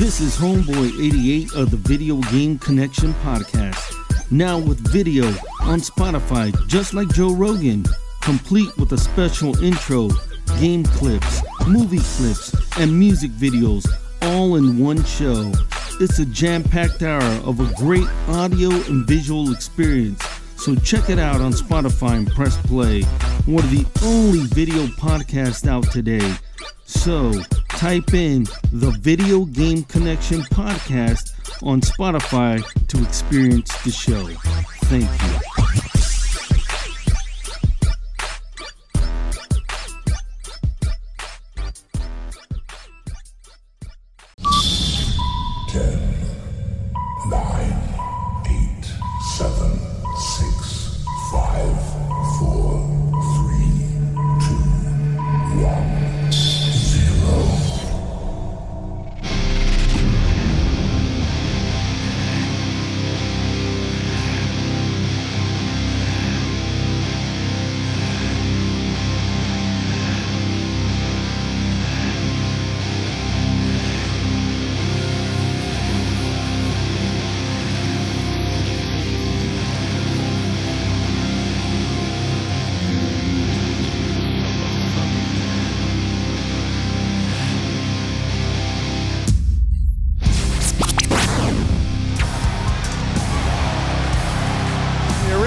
This is Homeboy 88 of the Video Game Connection podcast. Now with video on Spotify, just like Joe Rogan, complete with a special intro, game clips, movie clips, and music videos all in one show. It's a jam packed hour of a great audio and visual experience. So check it out on Spotify and press play. One of the only video podcasts out today. So type in the Video Game Connection podcast on Spotify to experience the show. Thank you.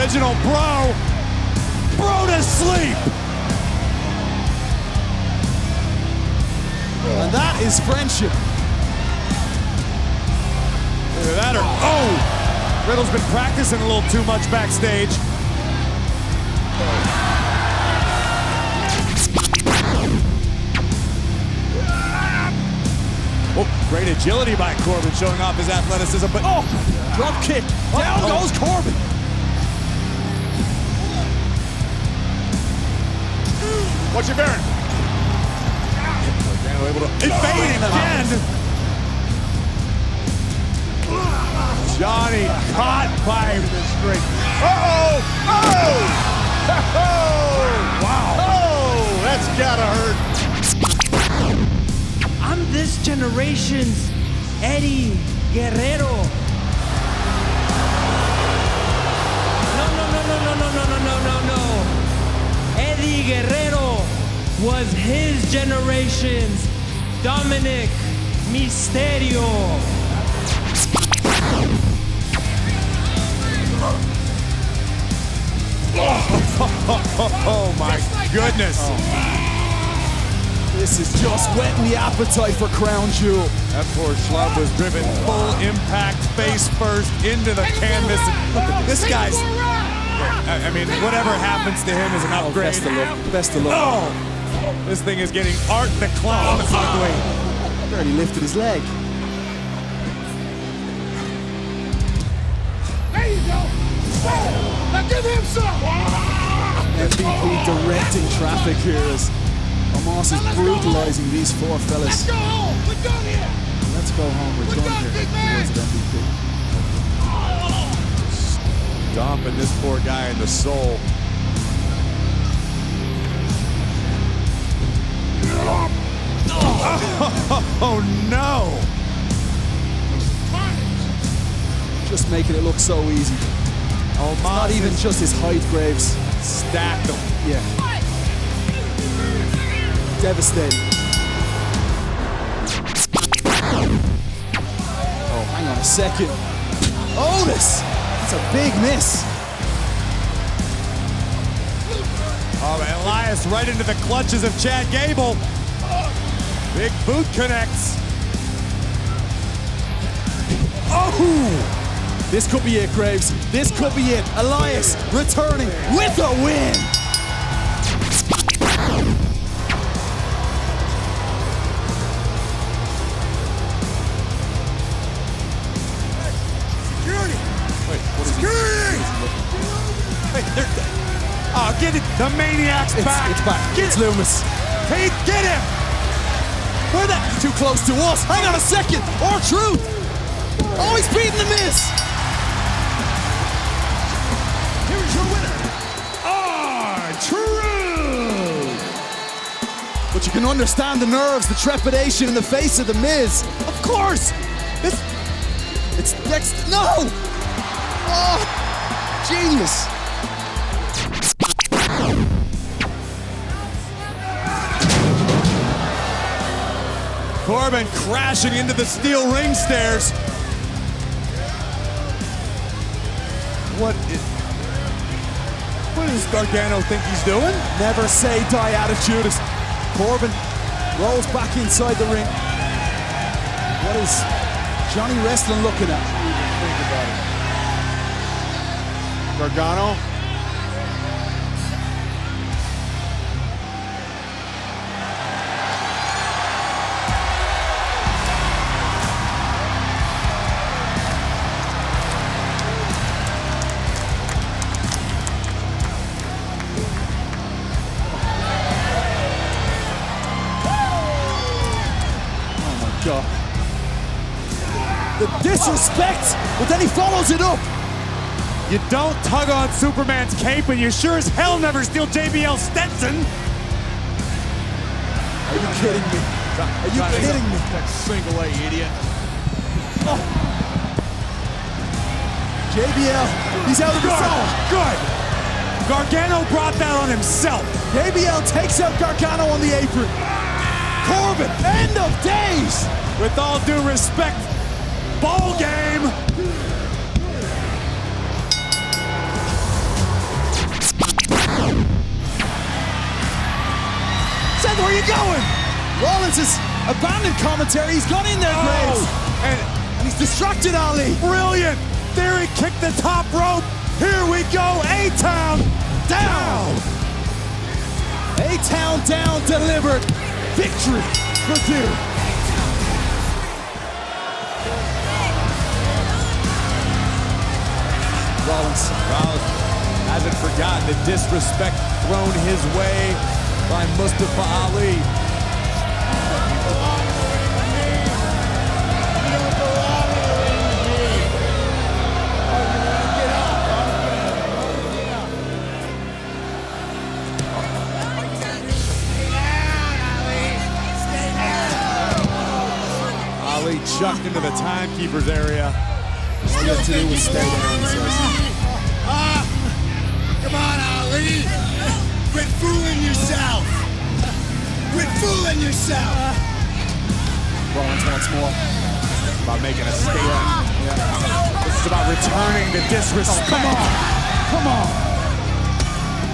Bro, bro to sleep. And that is friendship. Either that or, oh, Riddle's been practicing a little too much backstage. Oh, great agility by Corbin, showing off his athleticism, but oh, drop kick. Down Oh. goes Corbin. What's your Baron? Gargano able to evade again. Johnny caught by the straight. Oh! Oh! Oh! Wow! Oh! That's gotta hurt. I'm this generation's Eddie Guerrero. No, no, no, no, no, no, no, no, no, no, no. Eddie Guerrero was his generation's Dominik Mysterio. Oh my goodness. This is just whetting the appetite for Crown Jewel. That poor schlub was driven full impact face first into the canvas. And look at this guy's. I I mean, whatever happens to him is an oh, upgrade. best of luck. Best of luck. Oh, this thing is getting Art the Clown ugly. Already lifted his leg. There you go. Now give him some! MVP directing traffic here as Omos is brutalizing these four fellas. Let's go home! We're done here! Let's go home. We're, We're done, done, here. big man. MVP. Oh. Dumping this poor guy in the soul. Oh no! Just making it look so easy. Oh, Not even just his height, Graves. Stack them. Yeah. Devastating. Oh, hang on a second. Otis! That's a big miss. Oh, Elias right into the clutches of Chad Gable. Big boot connects. Oh! This could be it, Graves. This could be it. Elias returning with a win. Security! Wait, what is he? Wait, they're, oh, get it. The maniac's It's, back. it's back. Get It's it. Loomis. Hey, get him. Where the? Too close to us. Hang on a second. R-Truth. Oh, he's beating the Miz. Here's your winner, ah, R-Truth! But you can understand the nerves, the trepidation in the face of the Miz. Of course. It's it's next. No. Oh, genius. Corbin crashing into the steel ring stairs. What is. What does Gargano think he's doing? Never say die attitude. As Corbin rolls back inside the ring. What is Johnny Wrestling looking at? Gargano? Then it up. You don't tug on Superman's cape, and you sure as hell never steal JBL Stetson. Are you kidding me? Are you kidding me? That single A, idiot. Oh. JBL, he's out of the Good. zone. Good. Gargano brought that on himself. JBL takes out Gargano on the apron. Corbin, end of days. With all due respect, ball game. Are you going? Rollins has abandoned commentary. He's gone in there, oh. Graves. and And he's distracted Ali. brilliant. Theory kicked the top rope. Here we go. A-Town down. A-Town down delivered. Victory for Theory. Rollins. Rollins hasn't forgotten the disrespect thrown his way by Mustafa Ali. Ali chucked into the timekeeper's area. All you have to do is stay down, says. Ah, come on, Ali! Quit fooling yourself! Fooling yourself! Rollins once more. About making a statement. This is about returning the disrespect. Come on. Come on.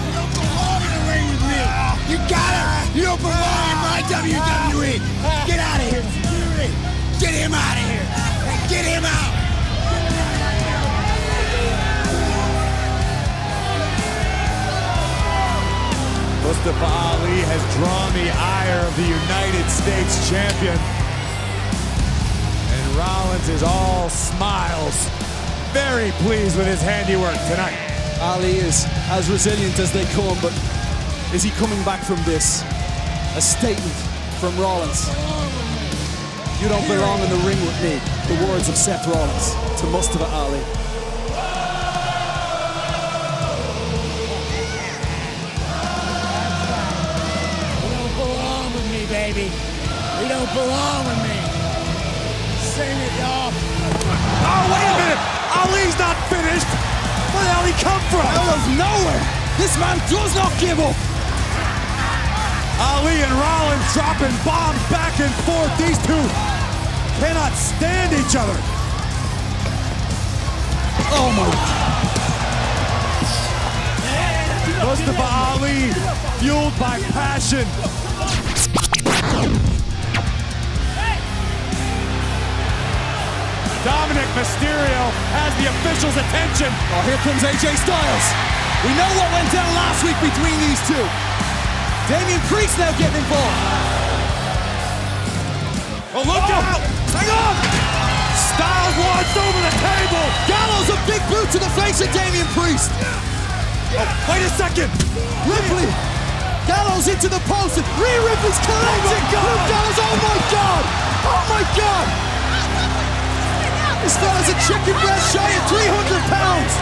You don't belong in the ring with me! You got it! You don't belong in my WWE! Get out of here! Get him out of here! Get him out! Mustafa Ali has drawn the ire of the United States champion. And Rollins is all smiles. Very pleased with his handiwork tonight. Ali is as resilient as they come, but is he coming back from this? A statement from Rollins. You don't belong in the ring with me. The words of Seth Rollins to Mustafa Ali. Baby. You don't belong with me. Sing it, y'all. Oh, wait a minute! Ali's not finished! Where the hell he come from? Out of nowhere! This man does not give up! Ali and Rollins dropping bombs back and forth. These two cannot stand each other. Oh my Mustafa Ali, fueled by passion. Dominik Mysterio has the official's attention. Oh, here comes AJ Styles. We know what went down last week between these two. Damian Priest now getting involved. Oh, look out! Oh, hang on! Styles launched over the table. Gallows a big boot to the face of Damian Priest. Oh, wait a second. Ripley. Gallows into the post. Rhea Ripley's collecting. Oh my God. Gallows. Oh my God. Oh my God. This fella's a chicken breast shy of 300 pounds.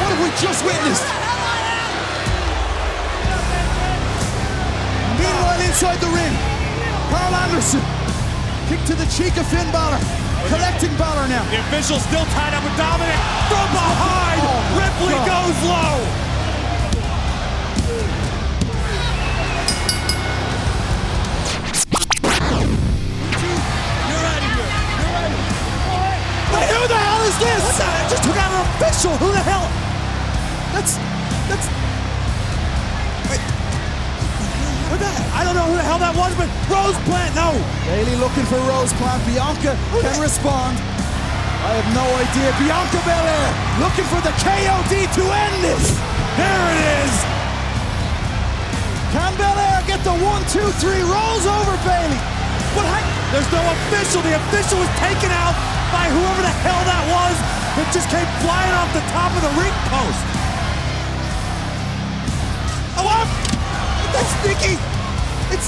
What have we just witnessed? Meanwhile, inside the ring, Karl Anderson kick to the cheek of Finn Balor, collecting Balor now. The official still tied up with Dominik from behind. Oh Ripley God. goes low. Wait, who the hell is this? What the? I just took out an official. Who the hell? That's that's Wait. What the? I don't know who the hell that was, but Rose Plant. No. Bayley looking for Rose Plant. Bianca can respond. I have no idea. Bianca Belair looking for the KOD to end this. There it is. Can Belair get the one, two, three rolls over Bayley? There's no official. The official was taken out by whoever the hell that was that just came flying off the top of the ring post. Oh, that's Nikki. It's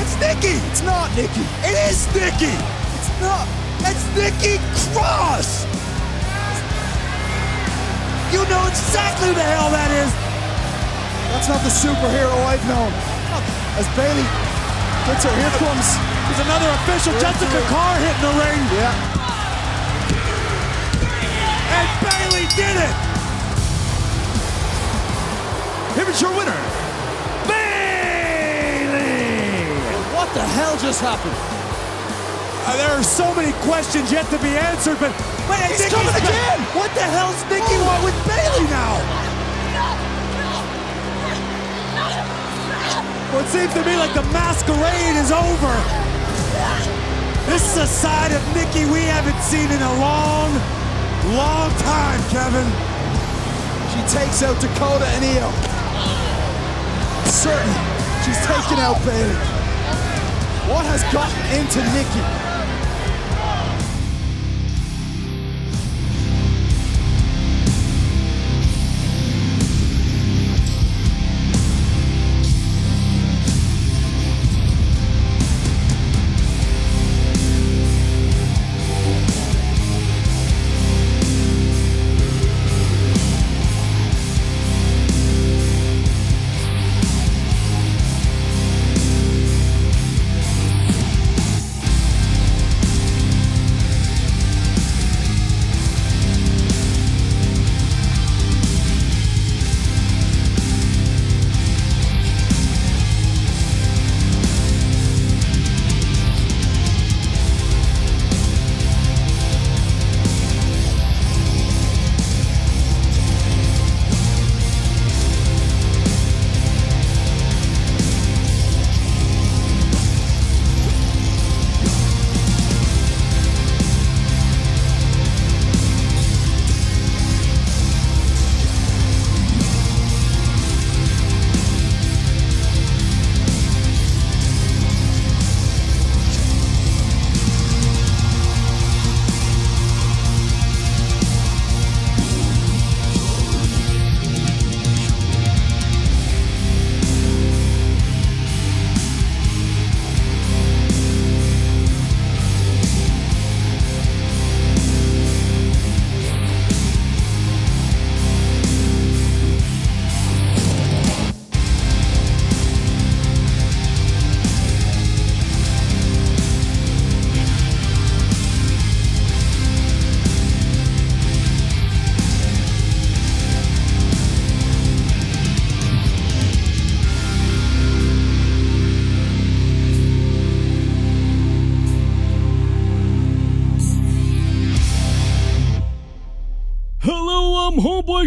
it's Nikki. It's not Nikki. It is Nikki. It's not. It's Nikki Cross. You know exactly who the hell that is. That's not the superhero I've known. As Bayley gets her, here comes. Another official, Jessica Carr hitting the ring. Yeah. And Bayley did it. Here is your winner, Bayley. What the hell just happened? Uh, there are so many questions yet to be answered, but wait, He's Nikki's coming back. again! What the hell's Nikki want with Bayley now? Well, it seems to me like the masquerade is over. This is a side of Nikki we haven't seen in a long, long time, Kevin. She takes out Dakota and Io. Certainly, she's taken out Bayley. What has gotten into Nikki?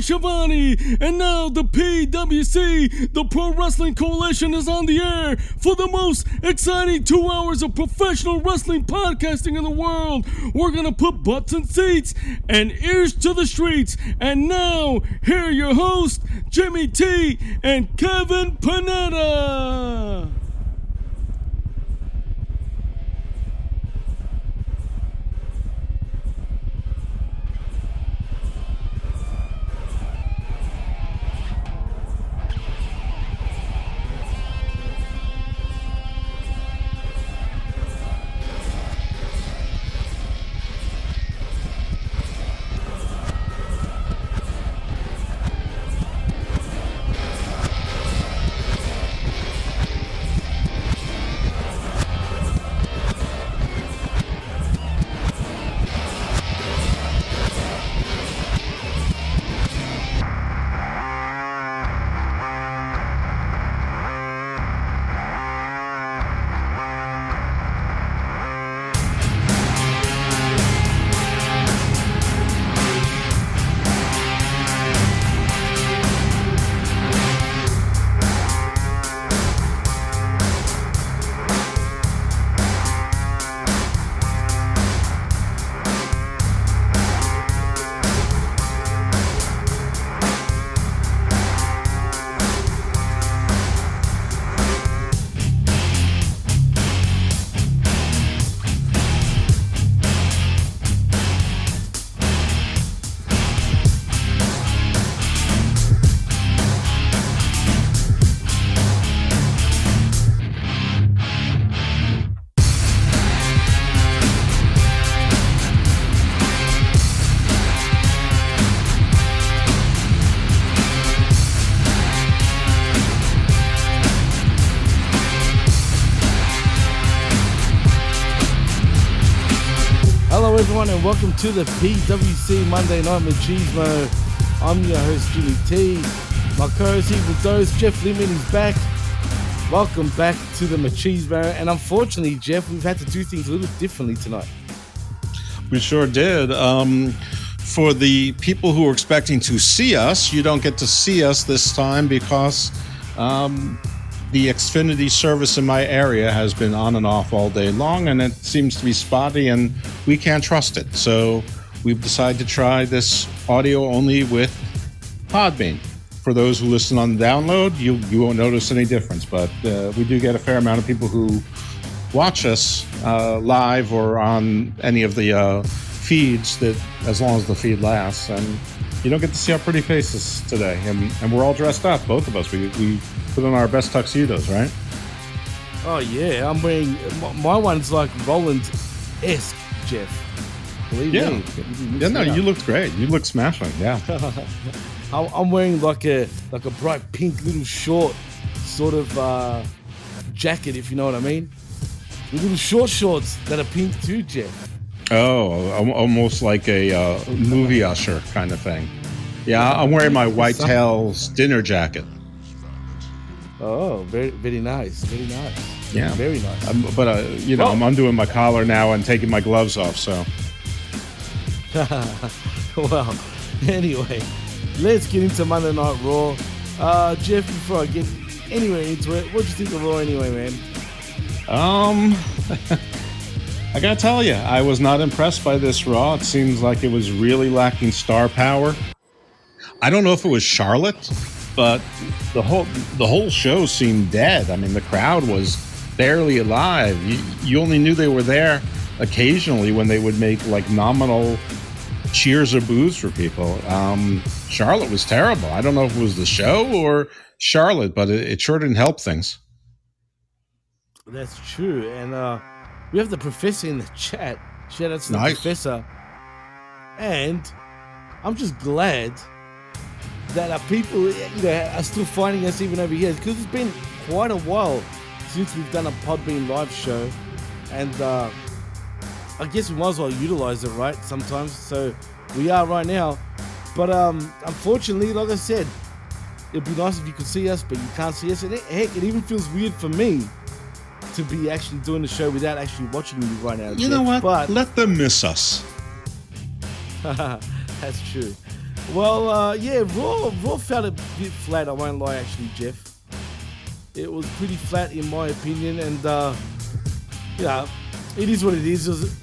Shivani. And now the PWC, the Pro Wrestling Coalition, is on the air for the most exciting two hours of professional wrestling podcasting in the world. We're to put butts in seats and ears to the streets. And now, here are your hosts, Jimmy T and Kevin Panetta. Everyone, and welcome to the PWC Monday Night Machismo. I'm your host, Jimmy T. My co-host Evil Dose, Jeff Lemon, is back. Welcome back to the Machismo. And unfortunately, Jeff, we've had to do things a little differently tonight. We sure did. Um, for the people who are expecting to see us, you don't get to see us this time because um, the Xfinity service in my area has been on and off all day long, and it seems to be spotty, and we can't trust it. So we've decided to try this audio only with Podbean. For those who listen on the download, you you won't notice any difference, but uh, we do get a fair amount of people who watch us uh, live or on any of the uh, feeds that as long as the feed lasts. And you don't get to see our pretty faces today. And, and we're all dressed up both of us. We, we put on our best tuxedos right? Oh, yeah, I'm wearing my, one's like Roland esque, Jeff. Believe yeah me. yeah no you looked great you looked smashing yeah I'm wearing like a like a bright pink little short sort of uh, jacket, if you know what I mean. With little short shorts that are pink too, Jeff. oh almost like a uh, movie usher kind of thing yeah i'm wearing my white tails dinner jacket Oh, very very nice, very nice. Yeah. very nice. um, but uh, you know i'm undoing my collar now and taking my gloves off so well, anyway, let's get into Monday Night Raw. Uh, Jeff, before I get anywhere into it, what'd you think of Raw anyway, man? Um, I gotta tell you, I was not impressed by this Raw. It seems like it was really lacking star power. I don't know if it was Charlotte, but the whole the whole show seemed dead. I mean, the crowd was barely alive. You, you only knew they were there occasionally when they would make like nominal cheers or boos for people. Um, Charlotte was terrible. I don't know if it was the show or Charlotte, but it, it sure didn't help things. That's true. And uh, we have the professor in the chat. Shout out to the Nice. professor. And I'm just glad that our people you know, are still finding us even over here because it's been quite a while since we've done a Podbean live show. And uh, I guess we might as well utilize it, right? Sometimes. So we are right now. But um, unfortunately, like I said, it'd be nice if you could see us, but you can't see us. And it, heck, it even feels weird for me to be actually doing the show without actually watching you right now. You know what? But Let them miss us. that's true. Well, uh, yeah, Raw, Raw felt a bit flat. I won't lie, actually, Jeff. It was pretty flat in my opinion, and uh, yeah, it is what it is. It was-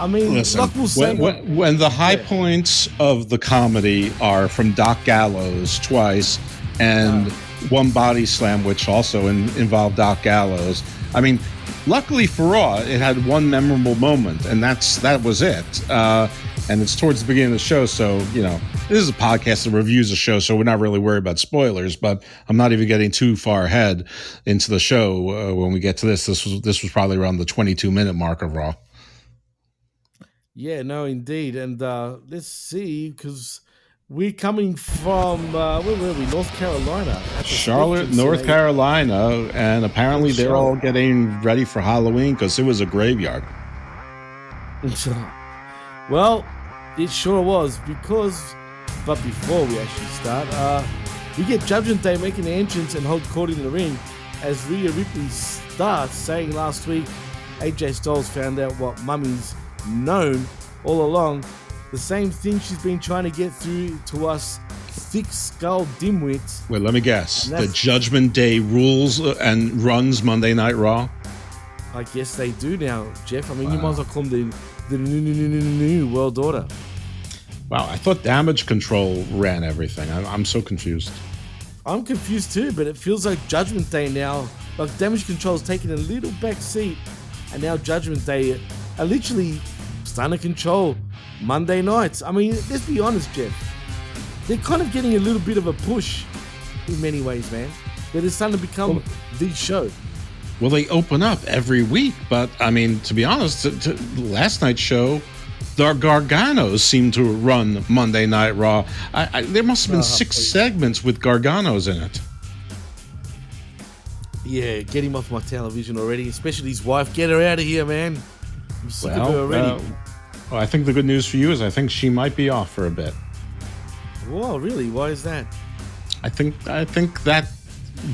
I mean, Listen, like we'll say, when, when, when the high points of the comedy are from Doc Gallows twice and one body slam, which also in, involved Doc Gallows. I mean, luckily for Raw, it had one memorable moment, and that's that was it. Uh, and it's towards the beginning of the show, so you know this is a podcast that reviews a show, so we're not really worried about spoilers. But I'm not even getting too far ahead into the show uh, when we get to this. This was this was probably around the 22 minute mark of Raw. Yeah, no, indeed. And uh, let's see, because we're coming from, uh, where were we? North Carolina. Charlotte, North. Carolina, and apparently they're all getting ready for Halloween because it was a graveyard. well, it sure was, because, but before we actually start, uh, we get Judgment Day making the entrance and hold court in the ring as Rhea Ripley starts saying last week AJ Styles found out what Mummy's known all along. The same thing she's been trying to get through to us thick skull dimwits. Wait, let me guess. The Judgment Day rules uh, and runs Monday Night Raw. I guess they do now, Jeff. I mean, you might as well call them the, the new, new, new, new, new world order. Wow, I thought Damage CTRL ran everything. I'm, I'm so confused. I'm confused too, but it feels like Judgment Day now. Like Damage CTRL's taking a little back seat, and now Judgment Day are literally starting to control Monday nights. I mean, let's be honest, Jeff. They're kind of getting a little bit of a push in many ways, man. They're starting to become the show. Well, they open up every week, but I mean, to be honest, last night's show, the Garganos seemed to run Monday Night Raw. I, I, there must have been Uh, six segments with Garganos in it. Yeah, get him off my television already, especially his wife. Get her out of here, man. I'm sick of her already. uh, well, I think the good news for you is I think she might be off for a bit. Whoa, really? Why is that? I think I think that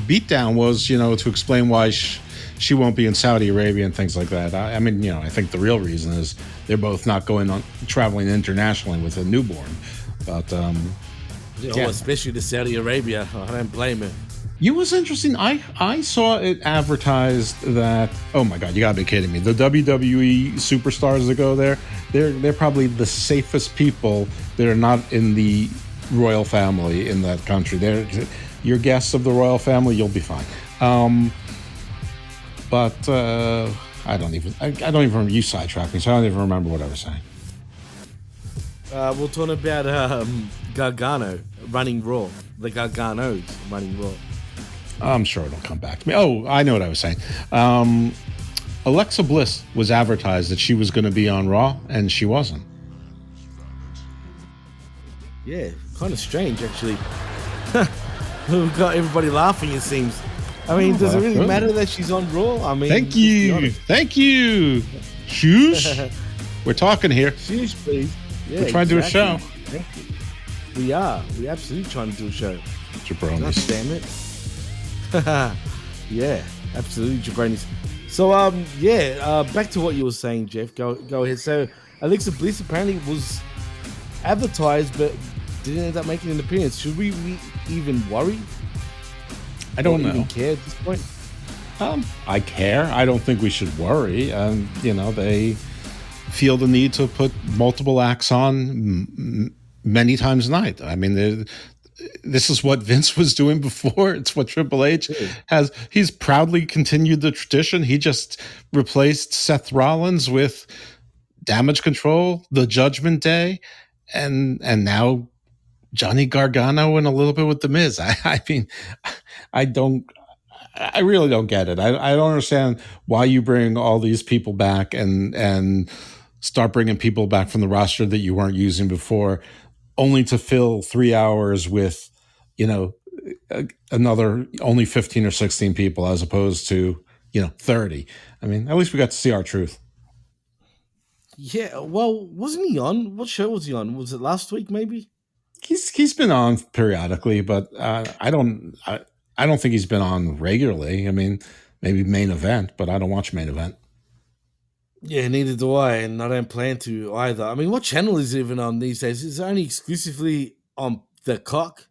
beatdown was you know to explain why she, she won't be in Saudi Arabia and things like that. I, I mean you know I think the real reason is they're both not going on traveling internationally with a newborn. But um, Yeah, Yeah. Oh, especially to Saudi Arabia. I don't blame her. you was interesting? I I saw it advertised that oh my god you gotta be kidding me the WWE superstars that go there they're they're probably the safest people that are not in the royal family in that country. They're you're guests of the royal family, you'll be fine. Um, but uh, I don't even I, I don't even remember you sidetracked me, so I don't even remember what I was saying. Uh, we're talking about um, Gargano running Raw. The Garganos running Raw. I'm sure it'll come back to me. Oh, I know what I was saying. Um, Alexa Bliss was advertised that she was going to be on Raw, and she wasn't. Yeah, kind of strange actually. We've got everybody laughing. It seems. I mean, does it really good. matter that she's on Raw? I mean, Thank you, thank you. Shoes. We're talking here. Shoes, please. Yeah, We're trying to do a show. exactly. Thank you. We are. We're absolutely trying to do a show. Jabronis. damn it. yeah, absolutely, jabronis. So, um, yeah, uh, back to what you were saying, Jeff. Go, go ahead. So, Alexa Bliss apparently was advertised, but didn't end up making an appearance. Should we, we even worry? I don't even know. care at this point? Um, I care. I don't think we should worry. Um, you know, they feel the need to put multiple acts on m- m- many times a night. I mean, this is what Vince was doing before. It's what Triple H has. He's proudly continued the tradition. He just replaced Seth Rollins with Damage CTRL, The Judgment Day, and and now Johnny Gargano and a little bit with The Miz. I, I mean, I don't. I really don't get it. I, I don't understand why you bring all these people back and and start bringing people back from the roster that you weren't using before, only to fill three hours with, you know, another only fifteen or sixteen people as opposed to you know thirty. I mean, at least we got to see R-Truth. Yeah, well, wasn't he on? What show was he on? Was it last week, maybe? He's he's been on periodically, but uh, I don't I, I don't think he's been on regularly. I mean, maybe main event, but I don't watch main event. Yeah, neither do I, and I don't plan to either. I mean, what channel is it even on these days? Is it only exclusively on the cock?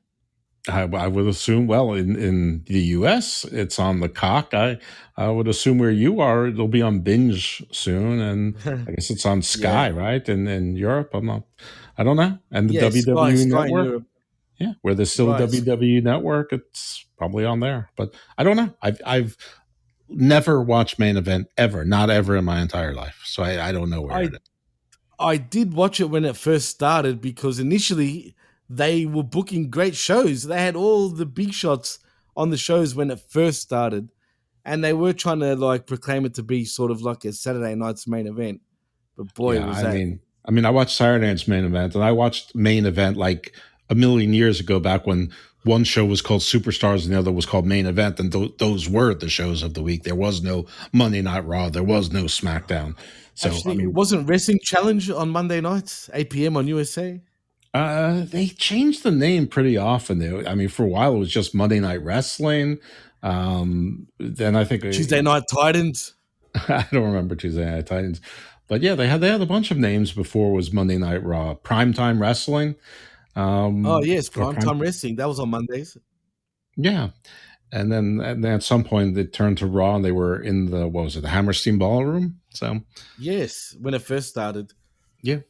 I, I would assume. Well, in in the U.S., it's on the cock. I I would assume where you are, it'll be on binge soon, and I guess it's on Sky, Yeah. right? And in Europe, I'm not. I don't know. And the Yeah, WWE Sky network, yeah, where there's still a WWE network, it's probably on there. But I don't know. I've I've never watched main event ever, not ever in my entire life. So I, I don't know where I it is. I did watch it when it first started because initially they were booking great shows. They had all the big shots on the shows when it first started, and they were trying to like proclaim it to be sort of like a Saturday night's main event. But boy, yeah, was I that mean, I mean, I watched Saturday Night's main event, and I watched main event like a million years ago, back when one show was called Superstars and the other was called Main Event, and th- those were the shows of the week. There was no Monday Night Raw, there was no SmackDown. So Actually, I mean, wasn't Wrestling Challenge on Monday nights, 8 p.m. on USA? uh, they changed the name pretty often. They, I mean, for a while it was just Monday Night Wrestling. Um, then I think Tuesday Night Titans. I don't remember Tuesday Night Titans, but yeah, they had they had a bunch of names before. It was Monday Night Raw, Primetime Wrestling. Um, Oh yes, for Prime Time Wrestling. That was on Mondays. Yeah, and then and then at some point they turned to Raw, and they were in the what was it, the Hammerstein Ballroom? So Yes, when it first started. Yeah.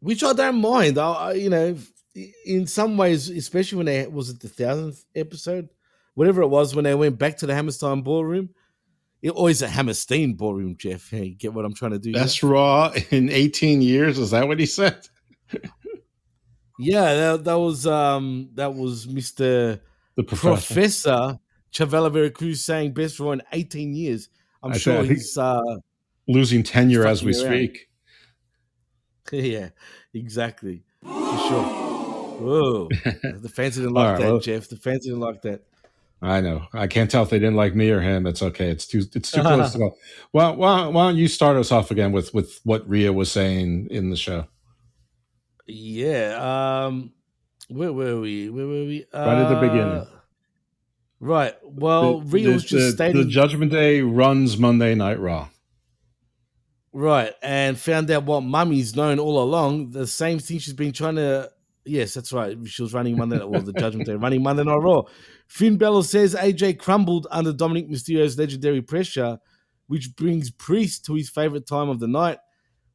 Which I don't mind. I, you know, in some ways, especially when they was it the thousandth episode, whatever it was, when they went back to the Hammerstein Ballroom. It always a Hammerstein Ballroom, Jeff. Hey, get what I'm trying to do? here? best Raw in 18 years. Is that what he said? Yeah, that, that was um that was Mr. The professor. Professor Chavela Veracruz saying best Raw in 18 years. I'm I sure he's uh Losing tenure as we around. speak. yeah, exactly. For sure. Whoa. the fans didn't like right, that, well- Jeff. The fans didn't like that. I know. I can't tell if they didn't like me or him. It's okay. It's too it's too close to go. Well, why, why don't you start us off again with with what Rhea was saying in the show? Yeah. Um where were we? Where were we? Right at the Uh, beginning. Right. Well, the, Rhea the- just the- stating the Judgment Day runs Monday Night Raw. Right, and found out what Mummy's known all along. The same thing she's been trying to. Yes, that's right. She was running Monday Night, well, the Judgment Day, running Monday Night Raw. Finn Balor says AJ crumbled under Dominik Mysterio's legendary pressure, which brings Priest to his favorite time of the night,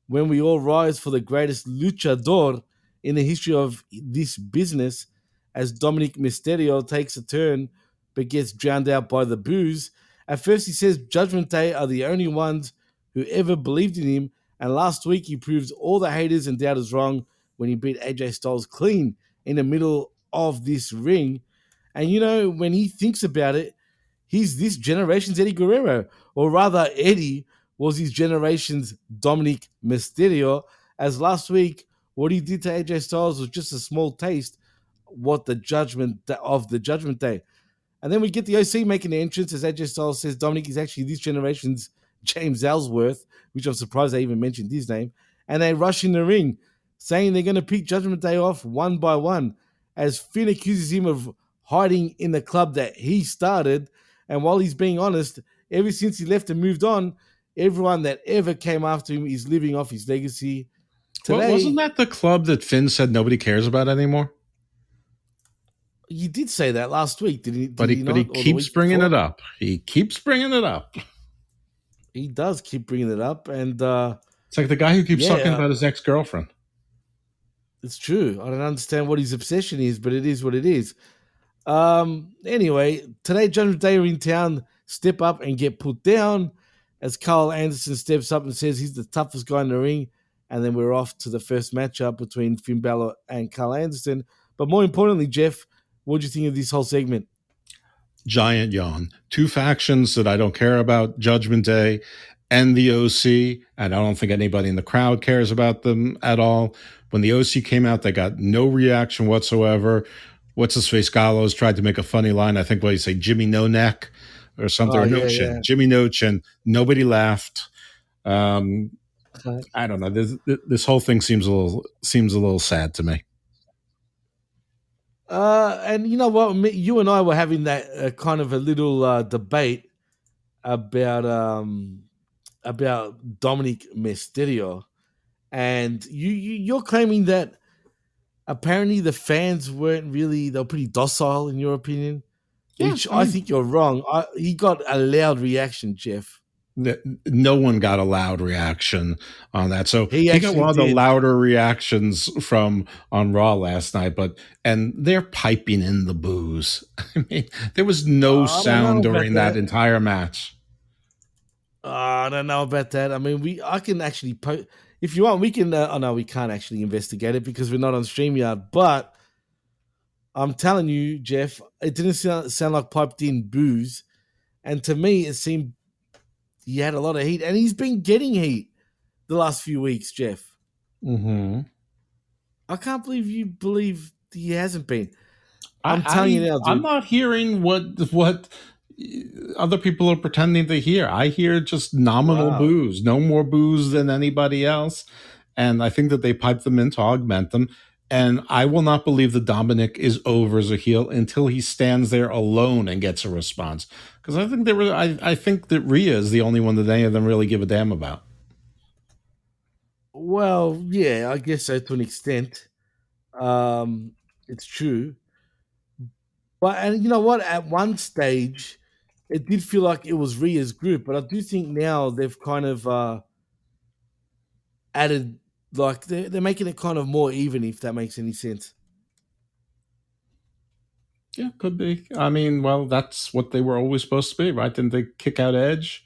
when we all rise for the greatest luchador in the history of this business, as Dominik Mysterio takes a turn but gets drowned out by the boos. At first, he says Judgment Day are the only ones who ever believed in him. And last week, he proves all the haters and doubters wrong when he beat AJ Styles clean in the middle of this ring. And you know, when he thinks about it, he's this generation's Eddie Guerrero, or rather, Eddie was his generation's Dominik Mysterio. As last week, what he did to AJ Styles was just a small taste what the judgment of the Judgment Day. And then we get the OC making the entrance as AJ Styles says Dominik is actually this generation's James Ellsworth, which I'm surprised they even mentioned his name. And they rush in the ring, saying they're going to pick Judgment Day off one by one, as Finn accuses him of hiding in the club that he started. And while he's being honest, ever since he left and moved on, everyone that ever came after him is living off his legacy. Well, Today, wasn't that the club that Finn said nobody cares about anymore? you did say that last week, did he? Did But he, he but he not? Or the keeps bringing before? it up. He keeps bringing it up. He does keep bringing it up, and uh, It's like the guy who keeps Yeah. talking about his ex girlfriend. It's true. I don't understand what his obsession is, but it is what it is. Um, anyway, today Judgment Day are in town, step up and get put down as Karl Anderson steps up and says he's the toughest guy in the ring. And then we're off to the first matchup between Finn Balor and Karl Anderson. But more importantly, Jeff, what do you think of this whole segment? Giant yawn. Two factions that I don't care about Judgment Day and the OC. And I don't think anybody in the crowd cares about them at all. When the OC came out, they got no reaction whatsoever. What's his face? Gallows tried to make a funny line. I think what you say, Jimmy No Neck or something, Oh, or No yeah, yeah. Jimmy No Chin. Nobody laughed. Um, I don't know. This, this whole thing seems a little seems a little sad to me. Uh, and you know what? You and I were having that uh, kind of a little uh, debate about um about Dominik Mysterio, and you, you you're claiming that apparently the fans weren't really they were pretty docile in your opinion. Yeah, Which I I think you're wrong. I, he got a loud reaction, Jeff. no one got a loud reaction on that. So He he, got actually one of the louder reactions from on Raw last night, but and they're piping in the boos. I mean, there was no I don't sound during that that. entire match. Uh, I don't know about that. I mean, we I can actually po- if you want, we can. Uh, oh no, we can't actually investigate it because we're not on Streamyard. But I'm telling you, Jeff, it didn't sound, sound like piped in boos, and to me, it seemed he had a lot of heat, and he's been getting heat the last few weeks, Jeff. Mm-hmm. I can't believe you believe he hasn't been. I'm telling you now, dude. I'm not hearing what what other people are pretending to hear. I hear just nominal Wow. boos, no more boos than anybody else, and I think that they pipe them in to augment them. And I will not believe that Dominik is over as a heel until he stands there alone and gets a response. Because I think they were. I, I think that Rhea is the only one that any of them really give a damn about. Well, yeah, I guess so to an extent. Um, it's true. But and you know what? At one stage, it did feel like it was Rhea's group, but I do think now they've kind of uh added like they're, they're making it kind of more even, if that makes any sense. Yeah, could be. I mean, well, that's what they were always supposed to be, right? Didn't they kick out Edge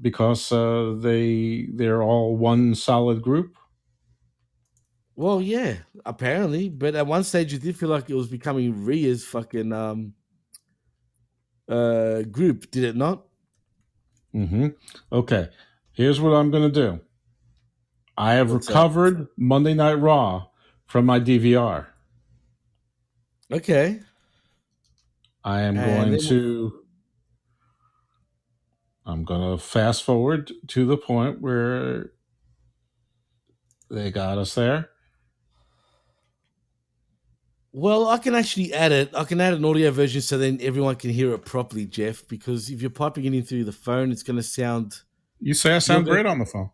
because uh, they they're all one solid group? Well, yeah, apparently, but at one stage you did feel like it was becoming Rhea's fucking um uh group, did it not? Mm-hmm. Okay, here's what I'm going to do. I have What's recovered Monday Night Raw from my DVR. Okay. I am And going to. I'm going to fast forward to the point where they got us there. Well, I can actually add it. I can add an audio version so then everyone can hear it properly, Jeff. Because if you're piping it in through the phone, it's going to sound. You say I sound great on the phone.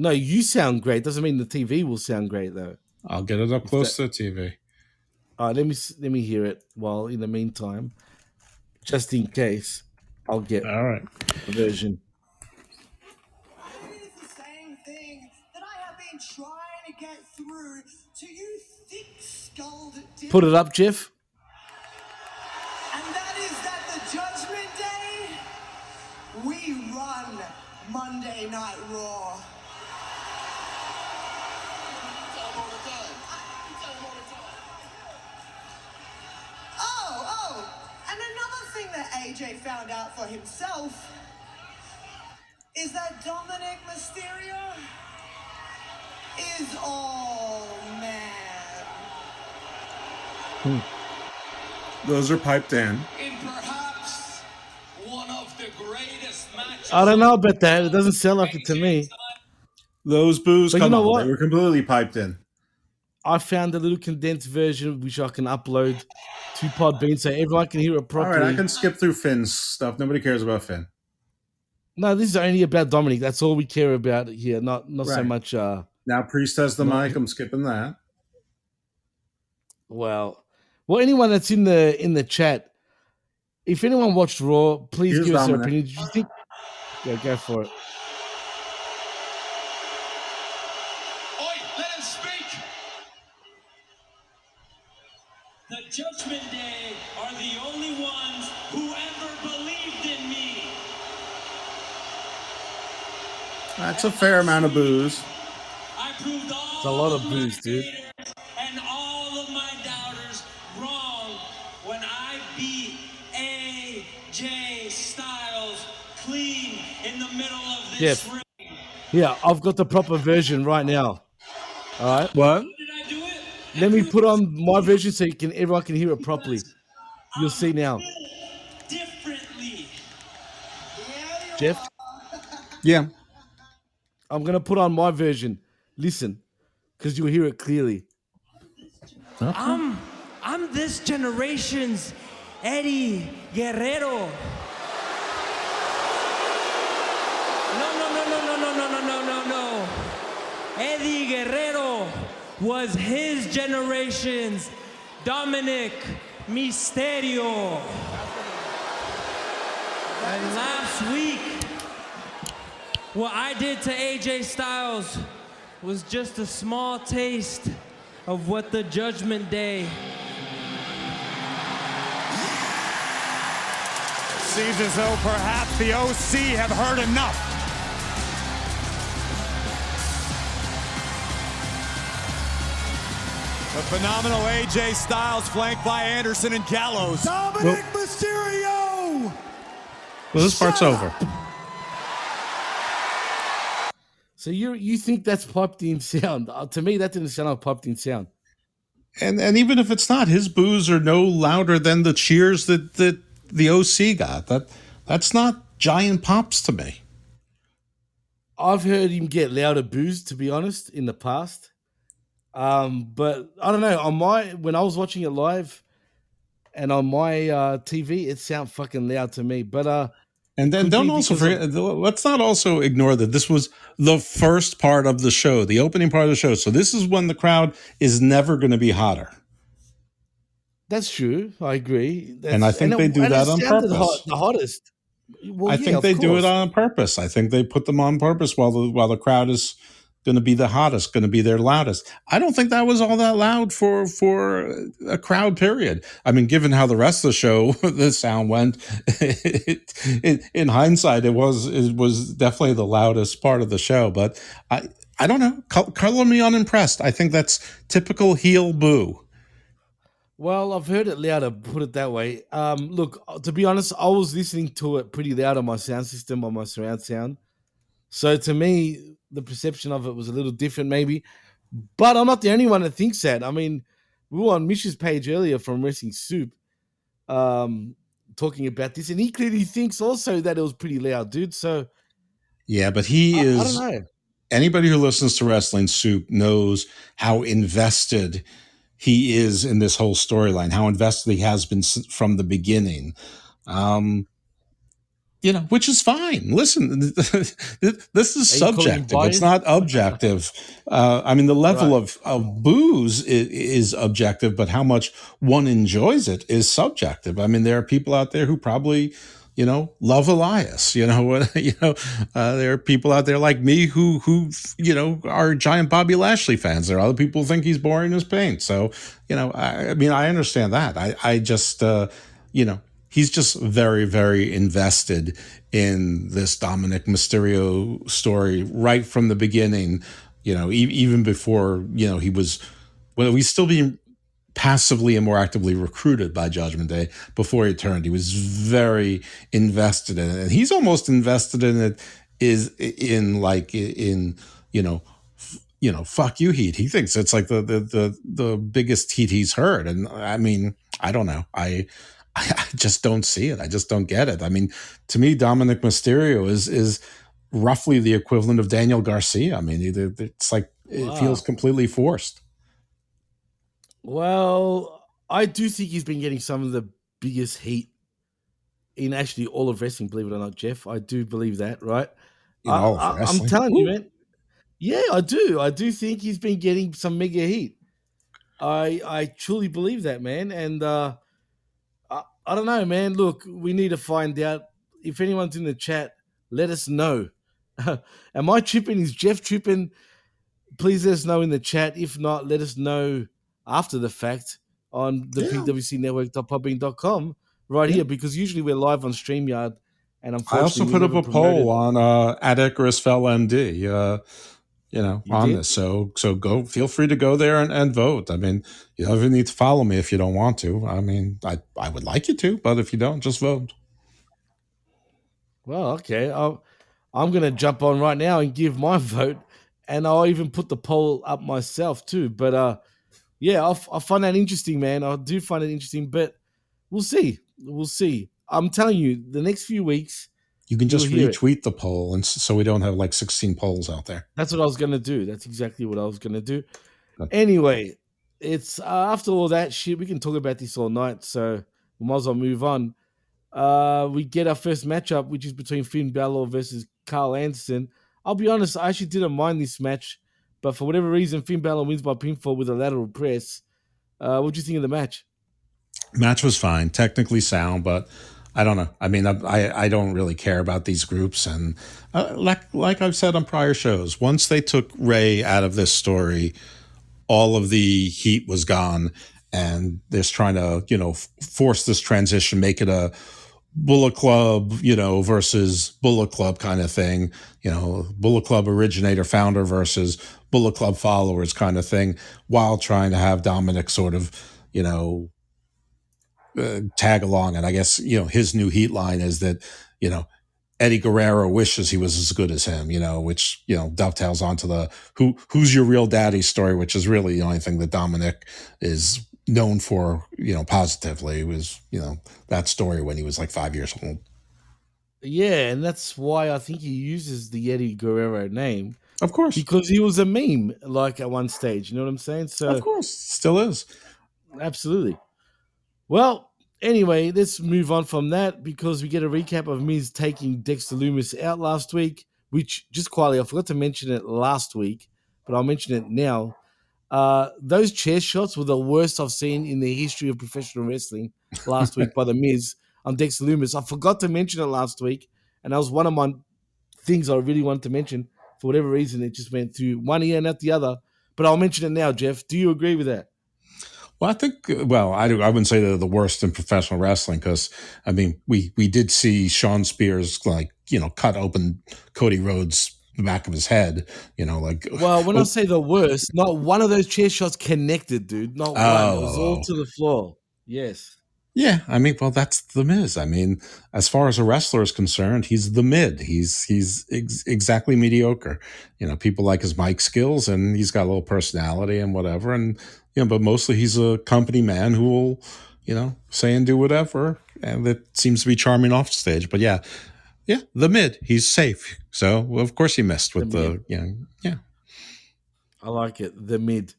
No, you sound great. Doesn't mean the TV will sound great though. I'll get it up close to the TV. All right, let me let me hear it. While in the meantime, just in case, I'll get All right. a version. It is the same thing that I have been trying to get through to you thick-skulled dick. Put it up, Jeff. And that is that the Judgment Day, we run Monday Night Raw. AJ found out for himself is that Dominik Mysterio is all man. Hmm. Those are piped in. in perhaps one of the greatest matches. I don't know about that. It doesn't sound like it to me. Those boos, But you come know on, what? they were completely piped in. I found a little condensed version which I can upload to Podbean so everyone can hear it properly. right, I can skip through Finn's stuff. Nobody cares about Finn. No, this is only about Dominik. That's all we care about here. Not not so much. uh Now Priest has the mic. I'm skipping that. Well, well, anyone that's in the in the chat, if anyone watched Raw, please Here's give us your opinion. Did you think? Yeah, go for it. Oi, let him speak. The Judgment Day are the only ones who ever believed in me. That's a fair amount of boos. I proved all It's a lot of boos, dude. haters and all of my doubters wrong when I beat AJ Styles clean in the middle of this Jeff. ring. Yeah, I've got the proper version right now. All right. What? Did I do it? Let me put on my version so you can everyone can hear it properly. You'll see now, Differently. Jeff. Yeah. I'm gonna put on my version. Listen, because you'll hear it clearly. I'm I'm this generation's Eddie Guerrero. No, no, no, no, no, no, no, no, no, no, no. Eddie Guerrero was his generation's Dominik Mysterio. And last week, what I did to AJ Styles was just a small taste of what the Judgment Day Seems as though perhaps the OC have heard enough. The phenomenal AJ Styles flanked by Anderson and Gallows. Dominik Mysterio! Well, this part's over. So you you think that's piped in sound? Uh, to me, that didn't sound like piped in sound. And and even if it's not, his boos are no louder than the cheers that that the OC got. That that's not giant pops to me. I've heard him get louder boos, to be honest, in the past. Um, but I don't know. On my when I was watching it live, and on my uh, TV, it sounded fucking loud to me. But uh, And then could don't also forget, let's not also ignore that this was the first part of the show, the opening part of the show. So this is when the crowd is never going to be hotter. That's true. I agree. That's, And I think they it- do that on purpose. hot- the hottest. Well, I yeah, think of they do it on purpose. I think they put them on purpose while the while the crowd is going to be the hottest, going to be their loudest. I don't think that was all that loud for for a crowd. Period. I mean, given how the rest of the show the sound went, it, it, in hindsight, it was it was definitely the loudest part of the show. But I I don't know. Col- Color me unimpressed. I think that's typical heel boo. Well, I've heard it louder, put it that way. Um, look, to be honest, I was listening to it pretty loud on my sound system, on my surround sound. So to me, the perception of it was a little different, maybe. But I'm not the only one that thinks that. I mean, we were on Mish's page earlier from Wrestling Soup um, talking about this, and he clearly thinks also that it was pretty loud, dude. So Yeah, but he I, I is. don't know. anybody who listens to Wrestling Soup knows how invested he is in this whole storyline, how invested he has been from the beginning. Um, you know, which is fine. Listen, this is Are you calling him subjective. It's not objective. Uh, I mean, the level of, of boos is, is objective, but how much one enjoys it is subjective. I mean, there are people out there who probably, you know, love Elias. You know, you know, uh, there are people out there like me who who you know are giant Bobby Lashley fans. There are other people who think he's boring as paint. So you know, I, I mean, I understand that. I I just uh, you know. He's just very, very invested in this Dominik Mysterio story right from the beginning. You know, e- even before you know he was, well, he's still being passively and more actively recruited by Judgment Day before he turned. He was very invested in it, and he's almost invested in it is in like in you know you know fuck you heat. He thinks it's like the the the the biggest heat he's heard, and I mean I don't know I. I just don't see it. I just don't get it. I mean, to me, Dominik Mysterio is is roughly the equivalent of Daniel Garcia. I mean, it's like it Wow. feels completely forced. Well, I do think he's been getting some of the biggest heat in actually all of wrestling, believe it or not, Jeff. I do believe that, right? In I, am wrestling? telling you, man. Yeah, I do. I do think he's been getting some mega heat. I I truly believe that, man. And uh I, don't know, man. Look, we need to find out. If anyone's in the chat, let us know. Am I tripping? Is Jeff tripping? Please let us know in the chat. If not, let us know after the fact on the Yeah. pwcnetwork.podbean.com right Yeah. here because usually we're live on StreamYard. And I also put up a poll on uh, at Icarus Fell MD, uh, you know, You on did? this. So so go, feel free to go there and, and vote. I mean, you don't even need to follow me if you don't want to. I mean, I I would like you to, but if you don't, just vote. Well, okay. I'll, I'm going to jump on right now and give my vote, and I'll even put the poll up myself too. But uh, yeah, I, f- I find that interesting, man. I do find it interesting, but we'll see. We'll see. I'm telling you, the next few weeks, You can just You'll retweet the poll, and so we don't have like sixteen polls out there. That's what I was going to do. That's exactly what I was going to do. Anyway, it's uh, after all that shit, we can talk about this all night. So we might as well move on. Uh, we get our first matchup, which is between Finn Balor versus Karl Anderson. I'll be honest, I actually didn't mind this match but for whatever reason, Finn Balor wins by pinfall with a lateral press. Uh, what do you think of the match? Match was fine, technically sound, but I don't know. I mean, I I don't really care about these groups, and uh, like like I've said on prior shows, once they took Rhea out of this story, all of the heat was gone, and they're trying to you know f- force this transition, make it a Bullet Club, you know, versus Bullet Club kind of thing, you know, Bullet Club originator founder versus Bullet Club followers kind of thing, while trying to have Dominik sort of, you know, uh, tag along. And I guess, you know, his new heat line is that, you know, Eddie Guerrero wishes he was as good as him, you know, which, you know, dovetails onto the who who's your real daddy story, which is really the only thing that Dominik is known for, you know, positively was, you know, that story when he was like five years old. Yeah, and that's why I think he uses the Eddie Guerrero name. Of course. Because he was a meme, like at one stage. You know what I'm saying? So Of course. Still is. Absolutely. Well, anyway, let's move on from that because we get a recap of Miz taking Dexter Lumis out last week, which just quietly, I forgot to mention it last week, but I'll mention it now. Uh, those chair shots were the worst I've seen in the history of professional wrestling last week by The Miz on Dexter Lumis. I forgot to mention it last week, and that was one of my things I really wanted to mention. For whatever reason, it just went through one ear and out the other. But I'll mention it now, Jeff. Do you agree with that? Well, I think well, I do, I wouldn't say they're the worst in professional wrestling because I mean we we did see Shawn Spears like you know cut open Cody Rhodes the back of his head, you know, like Well, when I say the worst, not one of those chair shots connected, dude. Not one. It was all Oh. to the floor. Yes. Yeah, I mean, well, that's the Miz. I mean, as far as a wrestler is concerned, he's the mid. He's he's ex- exactly mediocre. You know, people like his mic skills, and he's got a little personality and whatever. And you know, but mostly he's a company man who will, you know, say and do whatever, and that seems to be charming off stage. But yeah, yeah, the mid. He's safe. So well, of course he missed with the, you know, yeah. I like it. The mid.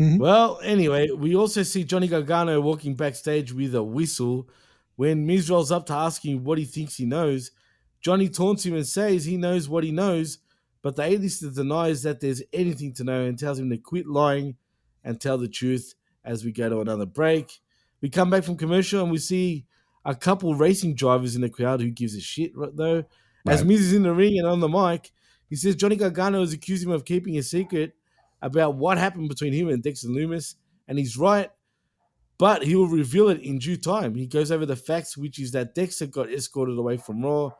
Mm-hmm. Well, anyway, we also see Johnny Gargano walking backstage with a whistle. When Miz rolls up to ask him what he thinks he knows, Johnny taunts him and says he knows what he knows, but the A-lister denies that there's anything to know and tells him to quit lying and tell the truth as we go to another break. We come back from commercial and we see a couple racing drivers in the crowd who gives a shit, right, though. As Miz is in the ring and on the mic, he says Johnny Gargano has accused him of keeping a secret about what happened between him and Dexter Lumis, and he's right, but he will reveal it in due time. He goes over the facts, which is that Dexter got escorted away from Raw,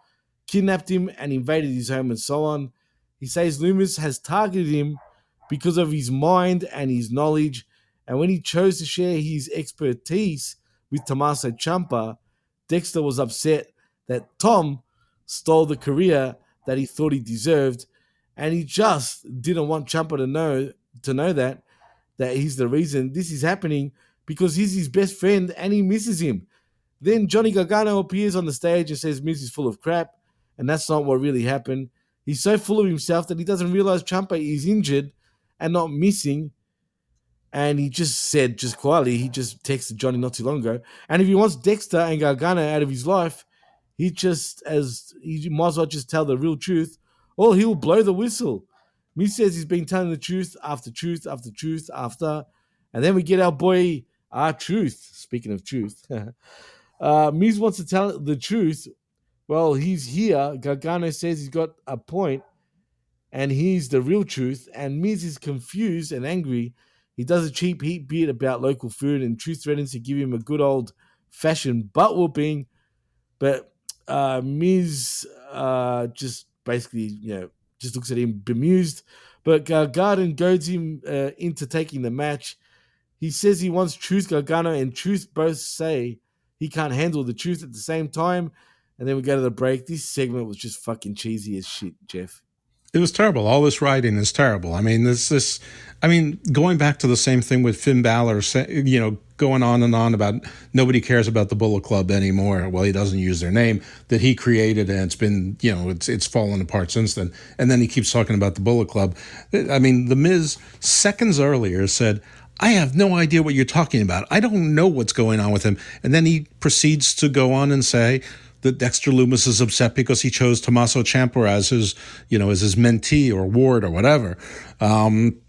kidnapped him, and invaded his home, and so on. He says Lumis has targeted him because of his mind and his knowledge, and when he chose to share his expertise with Tommaso Ciampa, Dexter was upset that Tom stole the career that he thought he deserved, and he just didn't want Ciampa to know to know that that he's the reason this is happening because he's his best friend and he misses him. Then Johnny Gargano appears on the stage and says Miz is full of crap, and that's not what really happened. He's so full of himself that he doesn't realize Ciampa is injured and not missing. And he just said, just quietly, he just texted Johnny not too long ago. And if he wants Dexter and Gargano out of his life, he just as he might as well just tell the real truth, or he will blow the whistle. Miz says he's been telling the truth after truth after truth after, and then we get our boy R-Truth. Speaking of truth, uh, Miz wants to tell the truth. Well, he's here. Gargano says he's got a point, and he's the real truth. And Miz is confused and angry. He does a cheap heat beat about local food, and Truth threatens to give him a good old fashioned butt whooping. But uh, Miz uh, just basically, you know, just looks at him bemused. But Gargano goads him uh, into taking the match. He says he wants Truth, Gargano, and Truth both say he can't handle the truth at the same time. And then we go to the break. This segment was just fucking cheesy as shit, Jeff. It was terrible. All this writing is terrible. I mean, this this. I mean, going back to the same thing with Finn Balor, you know, going on and on about nobody cares about the Bullet Club anymore. Well, he doesn't use their name that he created, and it's been, you know, it's it's fallen apart since then. And then he keeps talking about the Bullet Club. I mean, the Miz seconds earlier said. I have no idea what you're talking about. I don't know what's going on with him. And then he proceeds to go on and say, that Dexter Lumis is upset because he chose Tommaso Ciampa as his, you know, as his mentee or ward or whatever. Um,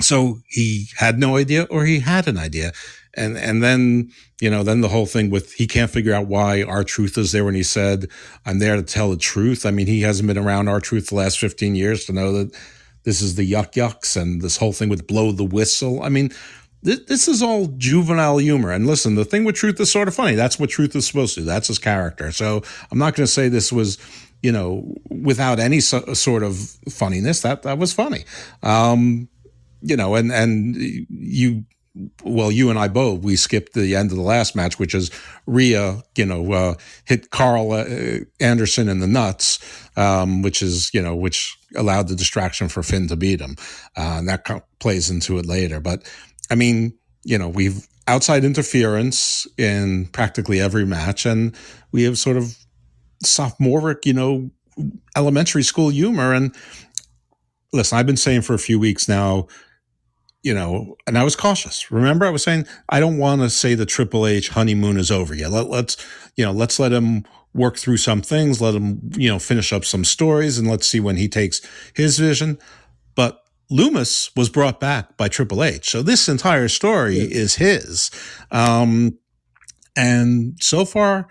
so he had no idea or he had an idea. And, and then, you know, then the whole thing with he can't figure out why R-Truth is there when he said, I'm there to tell the truth. I mean, he hasn't been around R-Truth the last 15 years to know that this is the yuck yucks and this whole thing with blow the whistle. I mean, th- this is all juvenile humor. And listen, the thing with Truth is sort of funny. That's what Truth is supposed to do. That's his character. So I'm not going to say this was, you know, without any so- sort of funniness. That that was funny. Um, you know, and and you well, you and I both, we skipped the end of the last match, which is Rhea, you know, uh, hit Karl uh, Anderson in the nuts, um, which is, you know, which allowed the distraction for Finn to beat him. Uh, and that plays into it later. But I mean, you know, we've outside interference in practically every match, and we have sort of sophomoric, you know, elementary school humor. And listen, I've been saying for a few weeks now, you know, and I was cautious. Remember, I was saying I don't want to say the Triple H honeymoon is over yet. Let, let's, you know, let's let him work through some things, let him, you know, finish up some stories, and let's see when he takes his vision. But Lumis was brought back by Triple H, so this entire story is his. Um, and so far,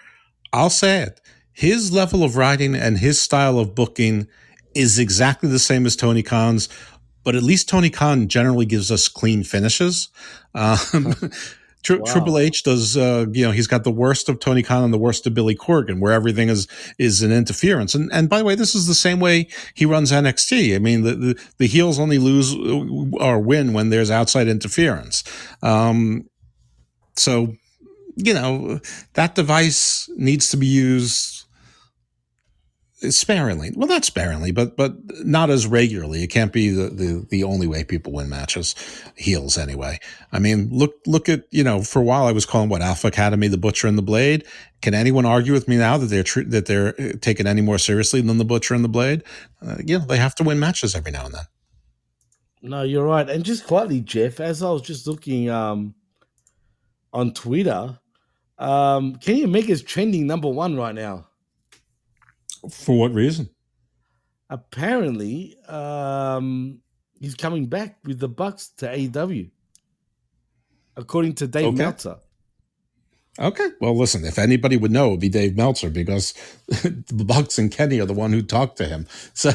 I'll say it: his level of writing and his style of booking is exactly the same as Tony Khan's but at least Tony Khan generally gives us clean finishes. Um, Wow. Triple H does, uh, you know, he's got the worst of Tony Khan and the worst of Billy Corgan, where everything is is an interference. And and by the way, this is the same way he runs NXT. I mean, the the, the heels only lose uh, or win when there's outside interference. Um, so, you know, that device needs to be used sparingly. Well, not sparingly, but but not as regularly. It can't be the, the the only way people win matches, heels anyway. I mean, look look at you know, for a while I was calling what Alpha Academy the Butcher and the Blade. Can anyone argue with me now that they're tr- that they're uh, taken any more seriously than the Butcher and the Blade? Uh, you know, they have to win matches every now and then. No, you're right. And just quietly, Jeff, as I was just looking um, on Twitter, um, Kenny Omega's trending number one right now. For what reason? Apparently, um, he's coming back with the Bucks to AEW, according to Dave Okay. Meltzer. Okay. Well, listen, if anybody would know, it would be Dave Meltzer because the Bucks and Kenny are the one who talked to him. So,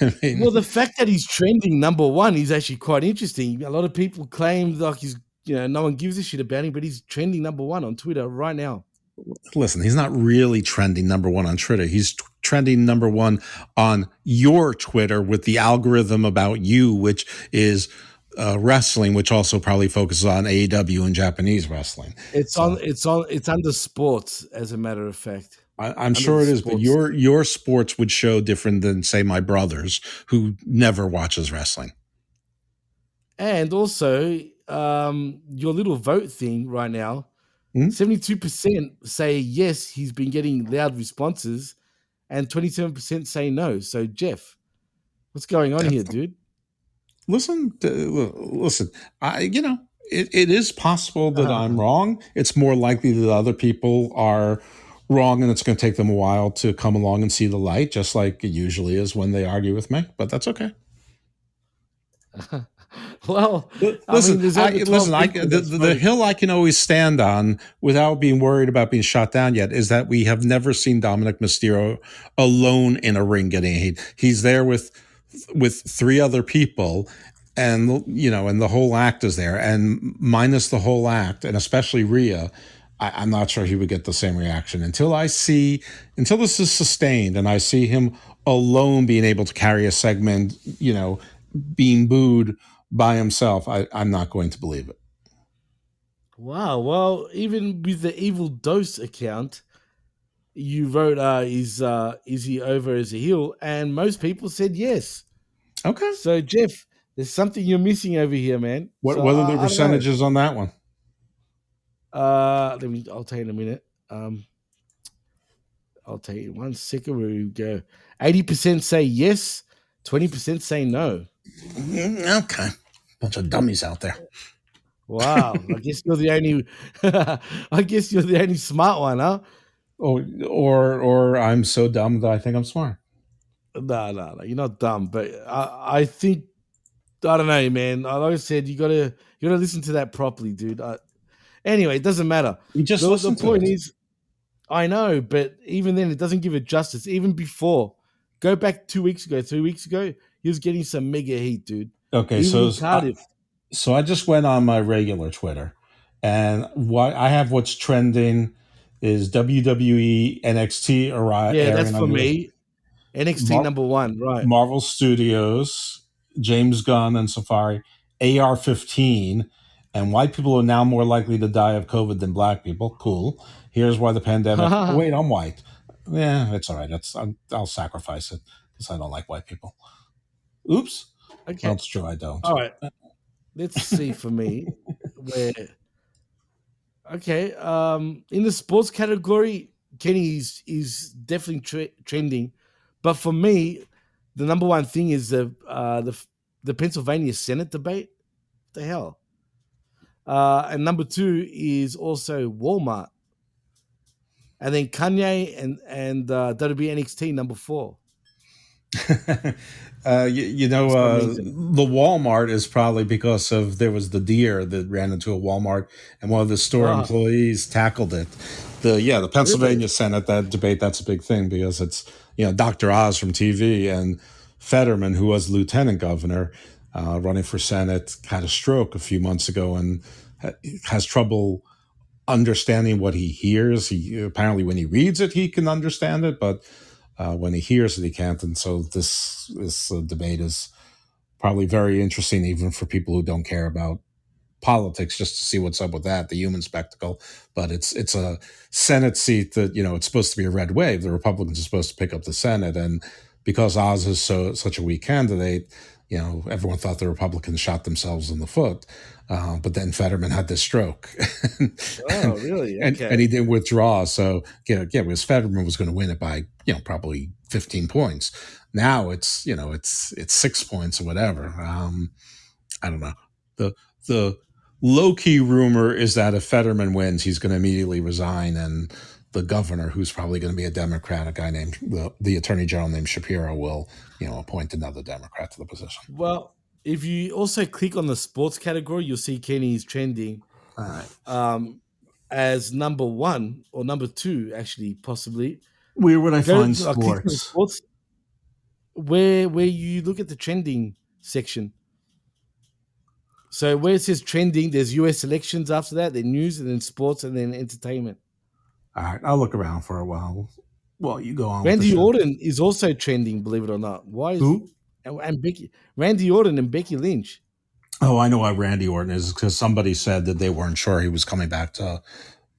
I mean, Well, the fact that he's trending number one is actually quite interesting. A lot of people claim like he's, you know, no one gives a shit about him, but he's trending number one on Twitter right now. Listen, he's not really trending number one on Twitter. He's t- trending number one on your Twitter with the algorithm about you, which is uh, wrestling, which also probably focuses on AEW and Japanese wrestling. It's on. It's on. It's under sports, as a matter of fact. I, I'm sure it is, is, but your your sports would show different than say my brother's, who never watches wrestling. And also, um, your little vote thing right now, Hmm? seventy-two percent say yes, he's been getting loud responses, and twenty-seven percent say no. So, Jeff, what's going on here, dude? Listen, uh, listen. I, you know, it, it is possible that Uh-huh. I'm wrong. It's more likely that other people are wrong, and it's going to take them a while to come along and see the light, just like it usually is when they argue with me. But that's okay. Well, Listen, I, over 12 listen. I, the, the hill I can always stand on without being worried about being shot down yet is that we have never seen Dominik Mysterio alone in a ring getting hit. He's there with with three other people, and you know, and the whole act is there, and minus the whole act, and especially Rhea. I, I'm not sure he would get the same reaction until I see until this is sustained and I see him alone being able to carry a segment, you know, being booed by himself. I, I'm not going to believe it. Wow. Well, even with the evil dose account, you wrote, uh, "Is uh, is he over as a heel?" And most people said yes. Okay. So, Jeff, there's something you're missing over here, man. What, So, what are the don't percentages on that one? Uh, let me. I'll tell you in a minute. Um, I'll tell you one second. Where we go. Eighty percent say yes. Twenty percent say no. Mm, Okay. Bunch of dummies out there. Wow. I guess you're the only. I guess you're the only smart one, huh? or or or I'm so dumb that I think I'm smart. No, no, no. You're not dumb, but I, I think I don't know, man. Like I said, you gotta you gotta listen to that properly, dude. I, anyway, it doesn't matter. You just the, listen the to point it. is, I know, but even then, it doesn't give it justice. Even before, go back two weeks ago, three weeks ago, he was getting some mega heat, dude. Okay, Even so Cardiff. Uh, so I just went on my regular Twitter, and what I have what's trending is WWE NXT arrive. yeah, that's for me. NXT Mar- number one, right? Marvel Studios, James Gunn and Safari, AR 15, and white people are now more likely to die of COVID than black people. Cool. Here's why the pandemic. oh, wait, I'm white. Yeah, it's all right. That's I'm, I'll sacrifice it because I don't like white people. Oops. Okay. That's true. I don't. All right. Let's see for me where. Okay. Um, in the sports category, Kenny is is definitely tre- trending, but for me, the number one thing is the uh, the the Pennsylvania Senate debate. What the hell. Uh, and number two is also Walmart, and then Kanye and and uh, WB NXT number four. uh, you, you know, uh, the Walmart is probably because of there was the deer that ran into a Walmart, and one of the store Ah. employees tackled it. The yeah, the Pennsylvania Senate that debate that's a big thing because it's you know Dr. Oz from TV and Fetterman, who was lieutenant governor, uh, running for Senate, had a stroke a few months ago and ha- has trouble understanding what he hears. He apparently when he reads it, he can understand it, but uh, when he hears that he can't. And so this this uh, debate is probably very interesting, even for people who don't care about politics, just to see what's up with that, the human spectacle. But it's it's a Senate seat that you know it's supposed to be a red wave. The Republicans are supposed to pick up the Senate, and because Oz is so such a weak candidate, you know everyone thought the Republicans shot themselves in the foot. Uh, but then Fetterman had this stroke. Oh, really? and, Okay. and he didn't withdraw. So yeah, yeah, because Fetterman was going to win it by you know probably 15 points. Now it's you know it's it's six points or whatever. Um, I don't know. the The low key rumor is that if Fetterman wins, he's going to immediately resign, and the governor, who's probably going to be a Democrat, a guy named the, the Attorney General named Shapiro, will you know appoint another Democrat to the position. Well, if you also click on the sports category, you'll see Kenny's trending All right. um, as number one or number two, actually, possibly. Where would I Go- find click on the sports? sports? Where where you look at the trending section. So where it says trending, there's US elections after that, then news, and then sports, and then entertainment. All right, I'll look around for a while. Well, you go on. Randy. Orton is also trending, believe it or not. Why is Who? And, and Becky Randy Orton and Becky Lynch. Oh, I know why Randy Orton is because somebody said that they weren't sure he was coming back to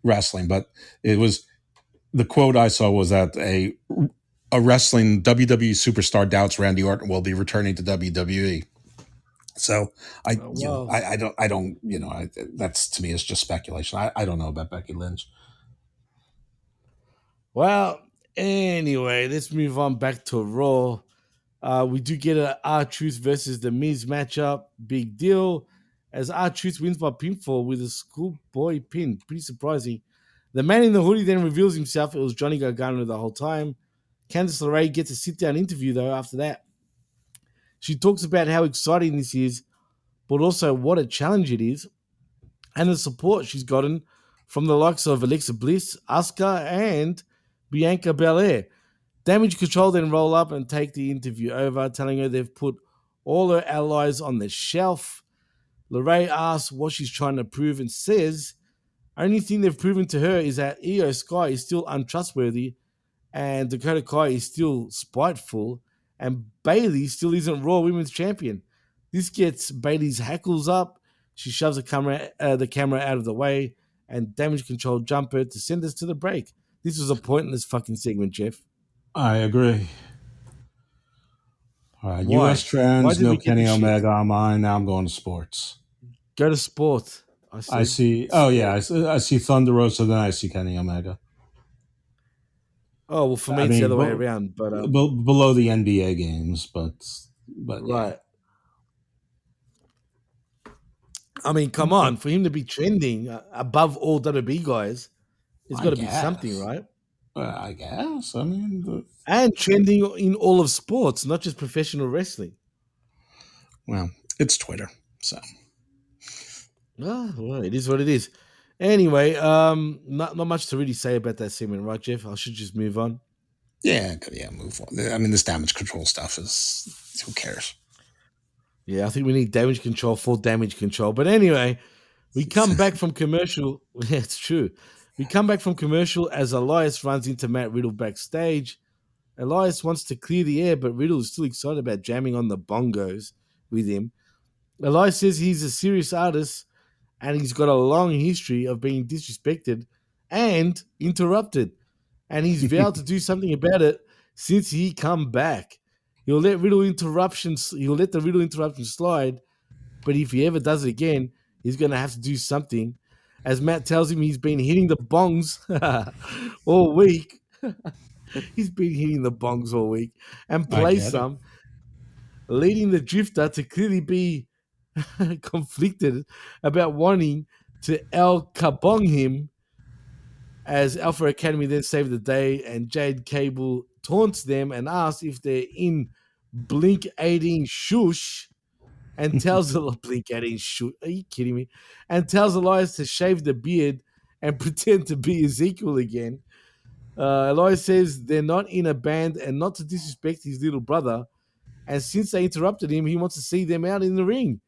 wrestling, but it was the quote I saw was that a a wrestling WWE superstar doubts Randy Orton will be returning to WWE. So I, Oh, you know. I, I don't, I don't, you know, I, that's to me is just speculation. I, I don't know about Becky Lynch. Well, anyway, let's move on back to Raw. Uh, we do get a R-Truth versus the Miz matchup. Big deal. As R-Truth wins by pinfall with a schoolboy pin. Pretty surprising. The man in the hoodie then reveals himself. It was Johnny Gargano the whole time. Candice LeRae gets a sit down interview though after that. She talks about how exciting this is, but also what a challenge it is, and the support she's gotten from the likes of Alexa Bliss, Asuka, and Bianca Belair. Damage CTRL then roll up and take the interview over, telling her they've put all her allies on the shelf. LeRae asks what she's trying to prove and says only thing they've proven to her is that Iyo Sky is still untrustworthy and Dakota Kai is still spiteful and Bayley still isn't Raw Women's Champion. This gets Bayley's hackles up. She shoves the camera, uh, the camera out of the way and Damage CTRL jumper to send us to the break. This was a pointless fucking segment, Jeff. I agree. All right, Why? U.S. Trends, no Kenny? Omega on mine. Now I'm going to sports. Go to sport. I, I see. Oh yeah, I see, I see Thunder Rosa. Then I see Kenny Omega. Oh well, for me I it's mean, the other way around. But uh, be- below the NBA games, but but yeah. right. I mean, come on, for him to be trending uh, above all WB guys, it's got to be something, right? Uh, I guess. I mean, the, and trending in all of sports, not just professional wrestling. well, it's Twitter, so Ah, well, it is what it is. Anyway, um, not not much to really say about that segment, right, Jeff? I should just move on. yeah, yeah. Move on. I mean, this Damage CTRL stuff is who cares? Yeah, I think we need damage control, full damage control. But anyway, we come back from commercial. Yeah, it's true. We come back from commercial as Elias runs into Matt Riddle backstage. Elias wants to clear the air, but Riddle is still excited about jamming on the bongos with him. Elias says he's a serious artist and he's got a long history of being disrespected and interrupted. And he's vowed to do something about it since he come back. He'll let Riddle interruptions. He'll let the Riddle interruption slide, but if he ever does it again, he's gonna have to do something. As Matt tells him, he's been hitting the bongs all week. he's been hitting the bongs all week and play get it. some, leading the Drifter to clearly be conflicted about wanting to El Kabong him as Alpha Academy then saved the day and Chad Gable taunts them and asks if they're in Blink 18 shush and tells the Blink 18 shush. Are you kidding me? And tells Elias to shave the beard and pretend to be Ezekiel again. Uh, Elias says they're not in a band and not to disrespect his little brother. And since they interrupted him, he wants to see them out in the ring.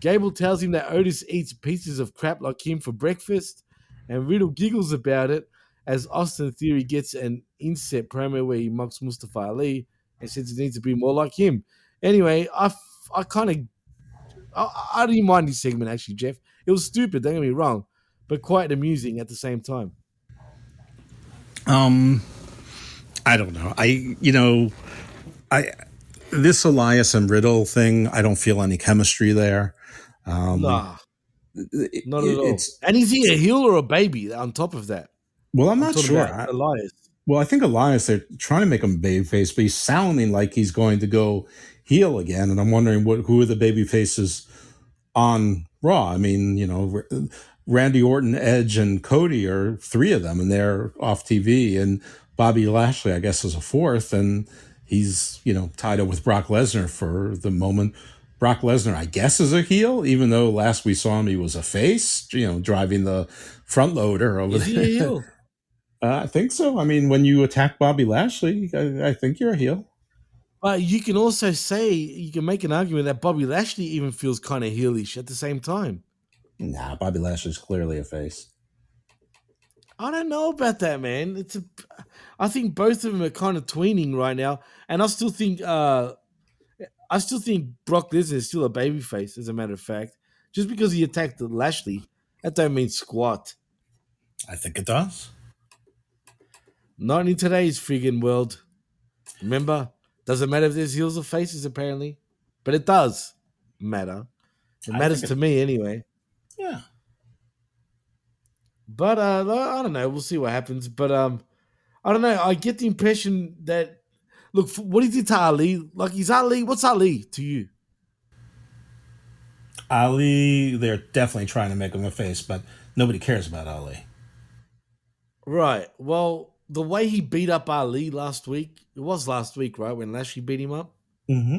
Gable tells him that Otis eats pieces of crap like him for breakfast, and Riddle giggles about it as Austin Theory gets an inset promo where he mocks Mustafa Ali and says he needs to be more like him. Anyway, I, f- I kind of I, I didn't mind this segment actually, Jeff. It was stupid, don't get me wrong, but quite amusing at the same time. Um, I don't know. I you know, I this Elias and Riddle thing. I don't feel any chemistry there. Um, Nah, it- not at all. it's- And is he a heel or a baby on top of that? Well, I'm I'm not sure. I- Elias. Well, I think Elias, they're trying to make him a babyface, but he's sounding like he's going to go heel again. And I'm wondering what who are the baby faces on Raw? I mean, you know, Randy Orton, Edge, and Cody are three of them, and they're off TV. And Bobby Lashley, I guess, is a fourth, and he's you know tied up with Brock Lesnar for the moment. Brock Lesnar, I guess, is a heel, even though last we saw him, he was a face, you know, driving the front loader over Is he a heel? uh, I think so. I mean, when you attack Bobby Lashley, I, I think you're a heel. But you can also say you can make an argument that Bobby Lashley even feels kind of heelish at the same time. Nah, Bobby Lashley's clearly a face. I don't know about that, man. It's a, I think both of them are kind of tweening right now, and I still think, uh, I still think Brock Lesnar is still a babyface. As a matter of fact, just because he attacked Lashley, that don't mean squat. I think it does. Not in today's friggin' world. Remember, doesn't matter if there's heels or faces, apparently, but it does matter. It I matters to it- me anyway. Yeah. But uh, I don't know. We'll see what happens. But um, I don't know. I get the impression that look, what he did to Ali, like he's Ali. What's Ali to you? Ali, they're definitely trying to make him a face, but nobody cares about Ali. Right. Well, the way he beat up Ali last week, it was last week, right? When Lashley beat him up. Mm-hmm.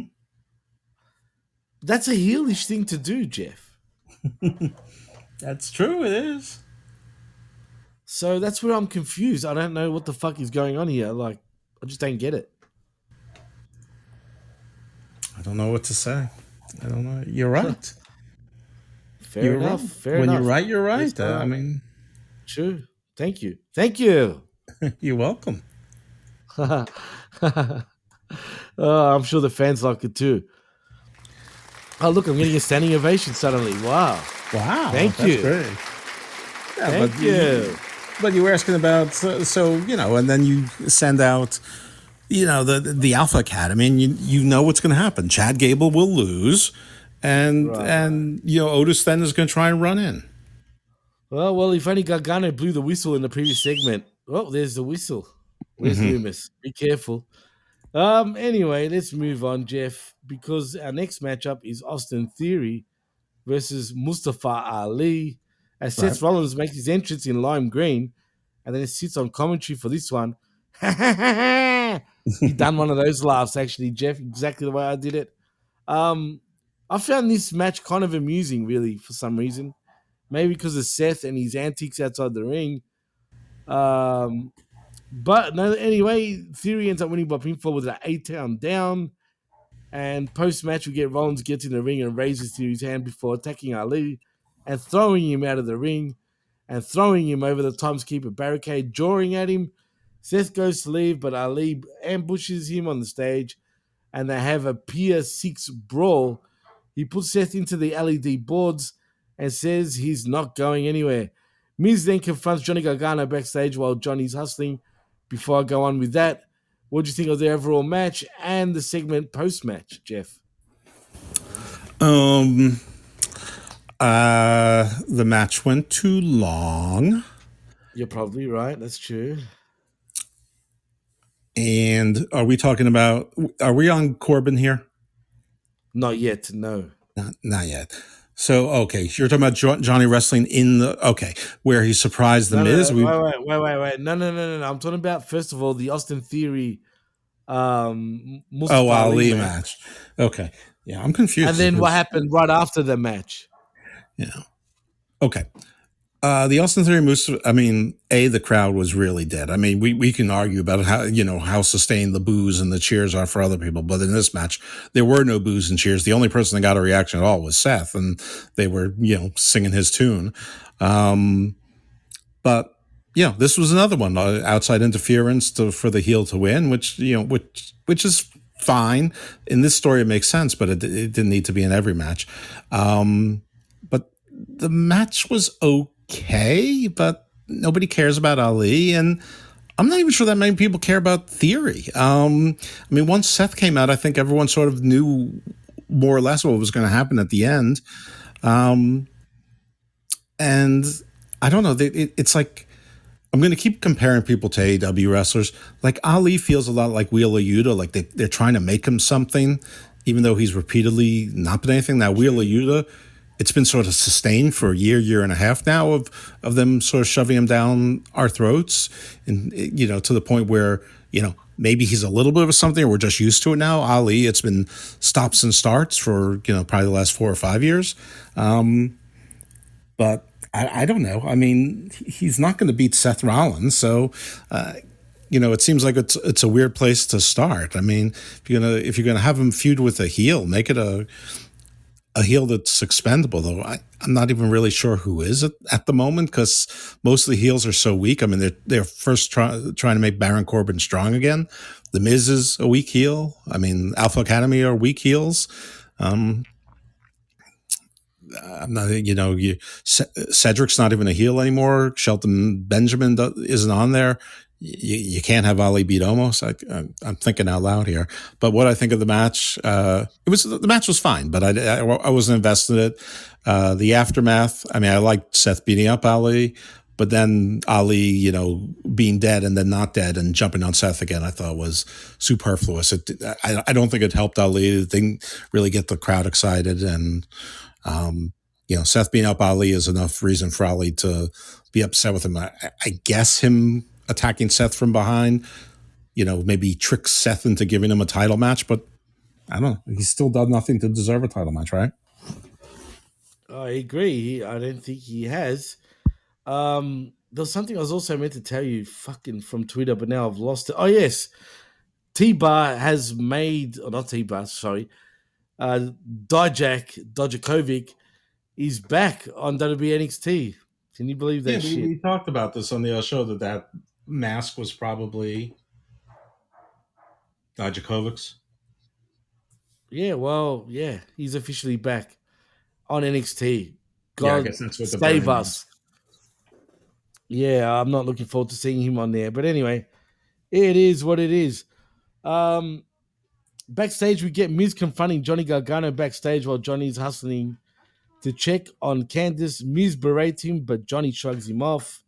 That's a heelish thing to do, Jeff. That's true. It is. So that's where I'm confused. I don't know what the fuck is going on here. Like, I just don't get it. I don't know what to say. I don't know. You're right. Fair You're enough. right. Fair when enough. you're right, you're right. Uh, I mean, true. Thank you. Thank you. you're welcome. uh, I'm sure the fans like it too. Oh, look, I'm getting a standing ovation suddenly. Wow. Wow. Thank that's you. Great. Yeah, Thank but you. But you were asking about so, so you know, and then you send out, you know, the the Alpha Academy, and you you know what's going to happen. Chad Gable will lose, and and you know Otis then is going to try and run in. Well, well, if only Gargano blew the whistle in the previous segment. Oh, there's the whistle. Where's Mhm. Lumis? Be careful. Um. Anyway, let's move on, Jeff, because our next matchup is Austin Theory versus Mustafa Ali. As Seth Right. Rollins makes his entrance in lime green, and then he sits on commentary for this one. he done one of those laughs actually, Jeff, exactly the way I did it. Um, I found this match kind of amusing, really, for some reason. Maybe because of Seth and his antics outside the ring. Um, but no, anyway, Theory ends up winning by pinfall with an eight count down. And post match, we get Rollins gets in the ring and raises Theory's hand before attacking Ali and throwing him out of the ring and throwing him over the timekeeper barricade, jawing at him. Seth goes to leave, but Ali ambushes him on the stage and they have a Pier 6 brawl. He puts Seth into the LED boards and says he's not going anywhere. Miz then confronts Johnny Gargano backstage while Johnny's hustling. Before I go on with that, what do you think of the overall match and the segment post match, Jeff? Um, uh, the match went too long. You're probably right. That's true. And are we talking about? Are we on Corbin here? Not yet. No. Not, not yet. So okay, you're talking about jo- Johnny wrestling in the okay, where he surprised the No, no, Miz. no, We- wait, wait, wait, wait, wait. No, no, no, no, no. I'm talking about first of all the Austin Theory, um, Mustafa oh, Ali match. match. Okay, yeah, I'm confused. and then what happened right after the match? Yeah. Okay. Uh, the Austin Theory moves. I mean, a the crowd was really dead. I mean, we we can argue about how you know how sustained the boos and the cheers are for other people, but in this match, there were no boos and cheers. The only person that got a reaction at all was Seth, and they were you know singing his tune. Um, but yeah, this was another one uh, outside interference to, for the heel to win, which you know which which is fine in this story. It makes sense, but it, it didn't need to be in every match. Um, but the match was okay, but nobody cares about Ali, and I'm not even sure that many people care about Theory. Um, I mean, once Seth came out, I think everyone sort of knew more or less what was going to happen at the end. Um, and I don't know, they, it, it's like I'm going to keep comparing people to AEW wrestlers. Like Ali feels a lot like Wheeler Yuta, like they, they're trying to make him something, even though he's repeatedly not been anything. That Wheeler Yuta, it's been sort of sustained for a year, year and a half now of of them sort of shoving him down our throats, and you know to the point where you know maybe he's a little bit of something, or we're just used to it now. Ali, it's been stops and starts for you know probably the last four or five years. Um, but I, I don't know. I mean, he's not going to beat Seth Rollins, so uh, you know, it seems like it's it's a weird place to start. I mean, if you're gonna if you're gonna have him feud with a heel, make it a a heel that's expendable. Though I, I'm not even really sure who is at, at the moment because most of the heels are so weak. I mean, they're they're first try, trying to make Baron Corbin strong again. The Miz is a weak heel. I mean, Alpha Academy are weak heels. Um, I'm not, you know, you, Cedric's not even a heel anymore. Shelton Benjamin isn't on there. You, you can't have Ali beat Omos. I, I'm- I'm thinking out loud here. But what I think of the match, uh, it was the match was fine, but I, I, I wasn't invested in it. Uh, the aftermath, I mean, I liked Seth beating up Ali, but then Ali, you know, being dead and then not dead and jumping on Seth again, I thought was superfluous. It, I, I don't think it helped Ali. It didn't really get the crowd excited and. Um, you know, Seth being up Ali is enough reason for Ali to be upset with him. I, I guess him attacking Seth from behind, you know, maybe tricks Seth into giving him a title match, but I don't know. He's still done nothing to deserve a title match, right? I agree. I don't think he has. Um, there's something I was also meant to tell you, fucking from Twitter, but now I've lost it. Oh yes, T Bar has made, or not T Bar, sorry, uh, Dijak Dojakovic is back on WWE NXT. Can you believe that Yeah, shit? we, we talked about this on the other show that that mask was probably Dijakovic's. Yeah, well, yeah, he's officially back on NXT. God Yeah, I guess that's what the save us. Yeah, I'm not looking forward to seeing him on there. But anyway, it is what it is. Um, backstage, we get Miz confronting Johnny Gargano backstage while Johnny's hustling to check on Candice. Miz berates him, but Johnny shrugs him off.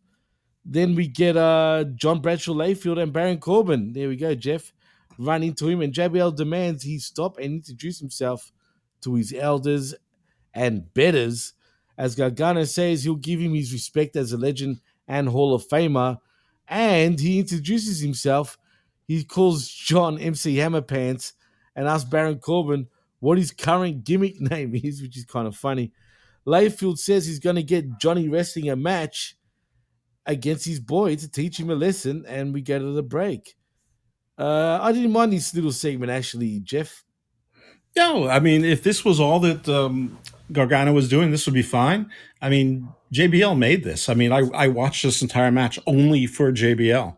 Then we get uh John Bradshaw Layfield and Baron Corbin. There we go, Jeff. Run into him, and JBL demands he stop and introduce himself to his elders and betters. As Gargano says, he'll give him his respect as a legend and Hall of Famer. and he introduces himself. He calls John MC Hammer Pants and asks Baron Corbin what his current gimmick name is, which is kind of funny. Layfield says he's going to get Johnny wrestling a match against his boy to teach him a lesson, and we go to the break. Uh, I didn't mind this little segment actually, Jeff. No, I mean, if this was all that um, Gargano was doing, this would be fine. I mean, JBL made this. I mean, I, I watched this entire match only for JBL.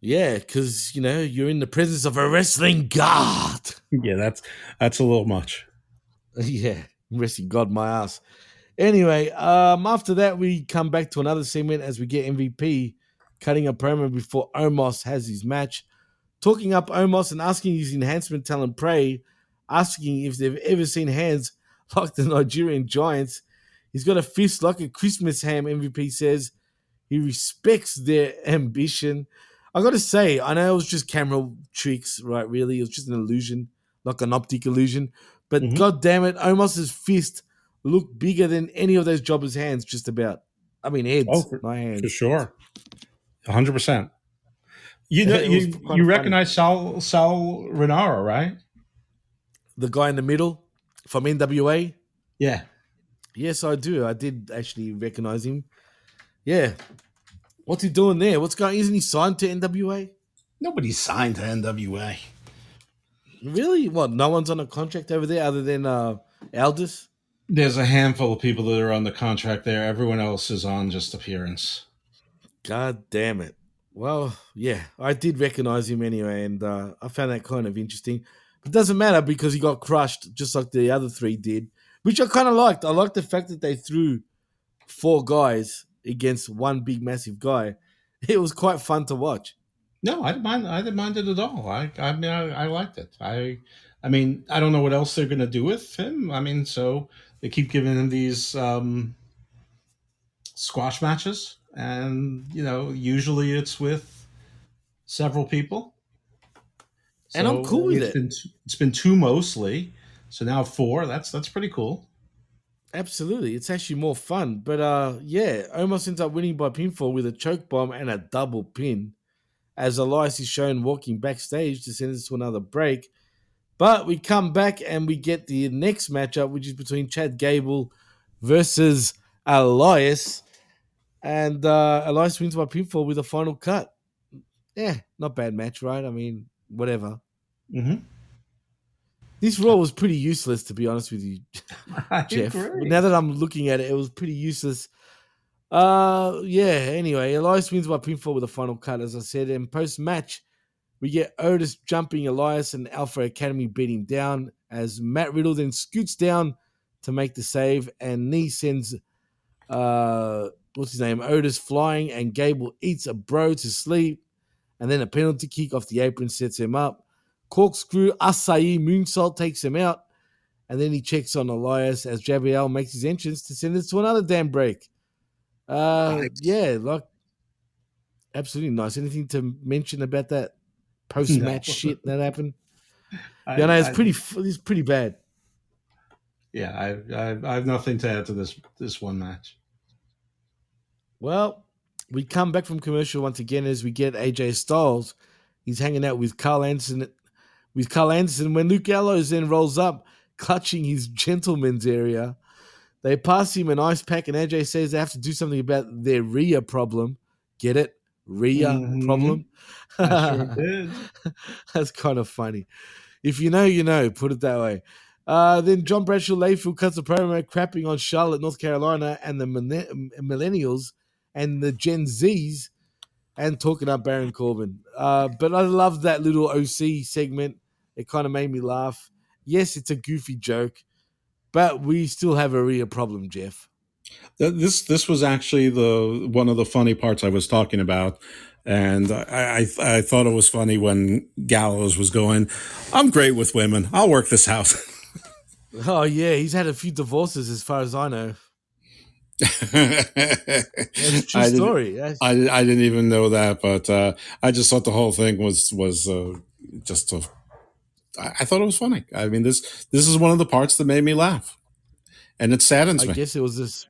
Yeah, because you know you're in the presence of a wrestling god. Yeah, that's that's a little much. yeah, wrestling god my ass. Anyway, um, after that we come back to another segment as we get MVP cutting a promo before Omos has his match, talking up Omos and asking his enhancement talent Prey, asking if they've ever seen hands like the Nigerian Giants. He's got a fist like a Christmas ham. MVP says he respects their ambition. I got to say, I know it was just camera tricks, right? Really, it was just an illusion, like an optic illusion. But Mhm. god damn it, Omos's fist looked bigger than any of those jobbers' hands, just about. I mean, heads, Oh, for, not hands. for sure, hundred percent. You know, It was you, you of recognize Sal Sal Rinauro, right? The guy in the middle from NWA. Yeah. Yes, I do. I did actually recognize him. Yeah. What's he doing there? What's going? Isn't he signed to NWA? Nobody's signed to NWA. Really? What? No one's on a contract over there other than uh Aldis. There's a handful of people that are on the contract there. Everyone else is on just appearance. God damn it. Well, yeah, I did recognize him anyway, and uh, I found that kind of interesting. It doesn't matter because he got crushed just like the other three did, which I kind of liked. I liked the fact that they threw four guys against one big, massive guy. It was quite fun to watch. No, I didn't mind. I didn't mind it at all. I, I mean, I, I liked it. I, I mean, I don't know what else they're going to do with him. I mean, so they keep giving him these um, squash matches, and you know, usually it's with several people. And I'm cool with it's it. Been, it's been two mostly, so now four. That's that's pretty cool. Absolutely. It's actually more fun. But uh yeah, Omos ends up winning by pinfall with a choke bomb and a double pin. As Elias is shown walking backstage to send us to another break. But we come back and we get the next matchup, which is between Chad Gable versus Elias. And uh Elias wins by pinfall with a final cut. Yeah, not bad match, right? I mean, whatever. Mm-hmm. This Raw was pretty useless, to be honest with you, Jeff. agree. Now that I'm looking at it, it was pretty useless. Uh, yeah. Anyway, Elias wins by pinfall with a final cut, as I said. And post match, we get Otis jumping Elias and Alpha Academy beat him down as Matt Riddle then scoots down to make the save, and Knee sends uh what's his name Otis flying, and Gable eats a bro to sleep, and then a penalty kick off the apron sets him up. Corkscrew Asai moonsault takes him out, and then he checks on Elias as JBL makes his entrance to send us to another damn break. Uh, yeah, like absolutely nice. Anything to mention about that post match No. shit that happened? I- yeah, no, it's I- pretty. It's pretty bad. Yeah, I, I I have nothing to add to this this one match. Well, we come back from commercial once again as we get AJ Styles. He's hanging out with Karl Anderson. With Karl Anderson, when Luke Gallows then rolls up, clutching his gentleman's area, they pass him an ice pack, and AJ says they have to do something about their Rhea problem. Get it? Rhea Mhm. problem. Sure. That's kind of funny. If you know, you know. Put it that way. Uh, then John Bradshaw Layfield cuts a promo crapping on Charlotte, North Carolina, and the millen- millennials and the Gen Zs, and talking up Baron Corbin. Uh, but I love that little OC segment. It kind of made me laugh. Yes, it's a goofy joke, but we still have a real problem, Jeff. Th- This this was actually the one of the funny parts I was talking about, and I I, I thought it was funny when Gallows was going, "I'm great with women. I'll work this house." Oh yeah, he's had a few divorces, as far as I know. That's true story. That's- I, I didn't even know that, but uh, I just thought the whole thing was was uh, just a. I I thought it was funny. I mean this this is one of the parts that made me laugh, and it saddens I me. I guess it was this.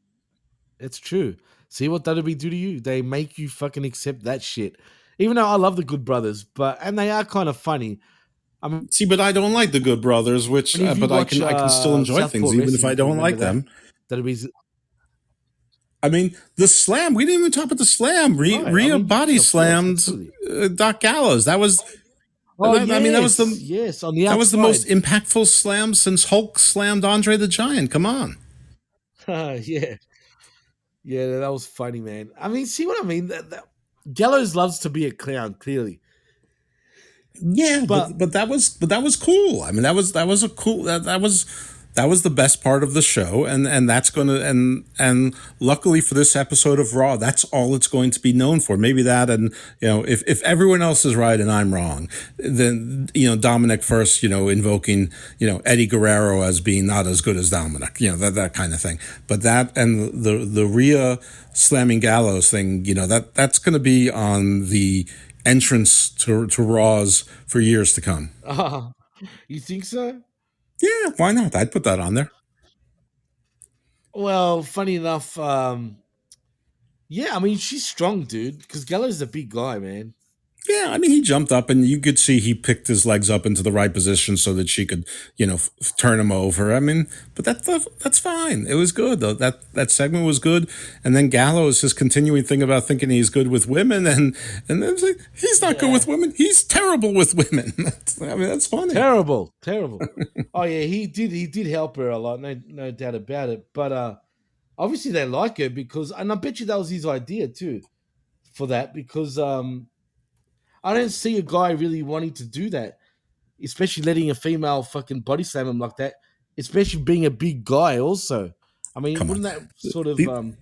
It's true. See what WWE do to you? They make you fucking accept that shit. Even though I love the Good Brothers, but and they are kind of funny. I mean, See, but I don't like the Good Brothers, which uh, but I watch, can I can still uh, enjoy Southpaw things even if I don't like remember them. WWE's I mean, the slam. We didn't even talk about the slam. Rhea, Right, I mean, body slammed uh, Doc Gallows. That was. Oh, I mean, that was the yes, yes on the that was the most impactful slam since Hulk slammed Andre the Giant. Come on. yeah, yeah, that was funny, man. I mean, see what I mean? That, that, Gallows loves to be a clown, clearly. Yeah, but, but that was but that was cool. I mean, that was that was a cool that that was that was the best part of the show, and and that's going to and and luckily for this episode of Raw, that's all it's going to be known for. Maybe that, and you know, if if everyone else is right and I'm wrong, then you know Dominik first, you know, invoking you know Eddie Guerrero as being not as good as Dominik, you know that that kind of thing. But that and the the Rhea slamming Gallows thing, you know that that's going to be on the entrance to to Raws for years to come. Ah, you think so? Yeah, why not? I'd put that on there. Well, funny enough, um, yeah, I mean, she's strong, dude, because is a big guy, man. Yeah, I mean, he jumped up and you could see he picked his legs up into the right position so that she could, you know, f- turn him over. I mean, but that that- that's fine. It was good though. That that segment was good. And then Gallows his continuing thing about thinking he's good with women and and then like he's not good with women. He's terrible with women. That's- I mean, that's funny. Terrible, terrible. oh yeah, he did. He did help her a lot, no, no doubt about it. But uh obviously they like her because, and I bet you that was his idea too, for that because um I don't see a guy really wanting to do that, especially letting a female fucking body slam him like that, especially being a big guy. Also, I mean, wouldn't that sort of The- um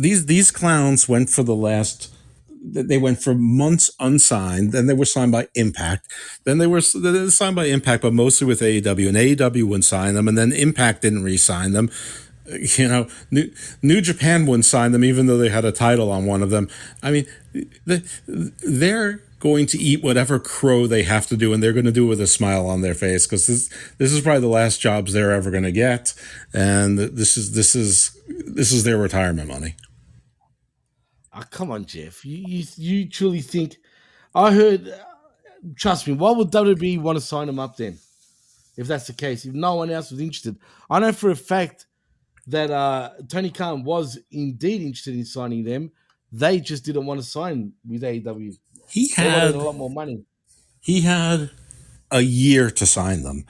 these these clowns went for the last they went for months unsigned then they were signed by impact then they were they were signed by impact but mostly with aew and aew wouldn't sign them and then impact didn't re-sign them. You know new, new japan wouldn't sign them even though they had a title on one of them. I mean the, they're going to eat whatever crow they have to do and they're going to do it with a smile on their face because this this is probably the last jobs they're ever going to get and this is this is this is their retirement money Oh, come on, Jeff. You you, you truly think? I heard. uh, Trust me. Why would WWE want to sign him up then? If that's the case, if no one else was interested, I know for a fact that uh, Tony Khan was indeed interested in signing them. They just didn't want to sign with AEW. He had a lot more money. he had a year to sign them.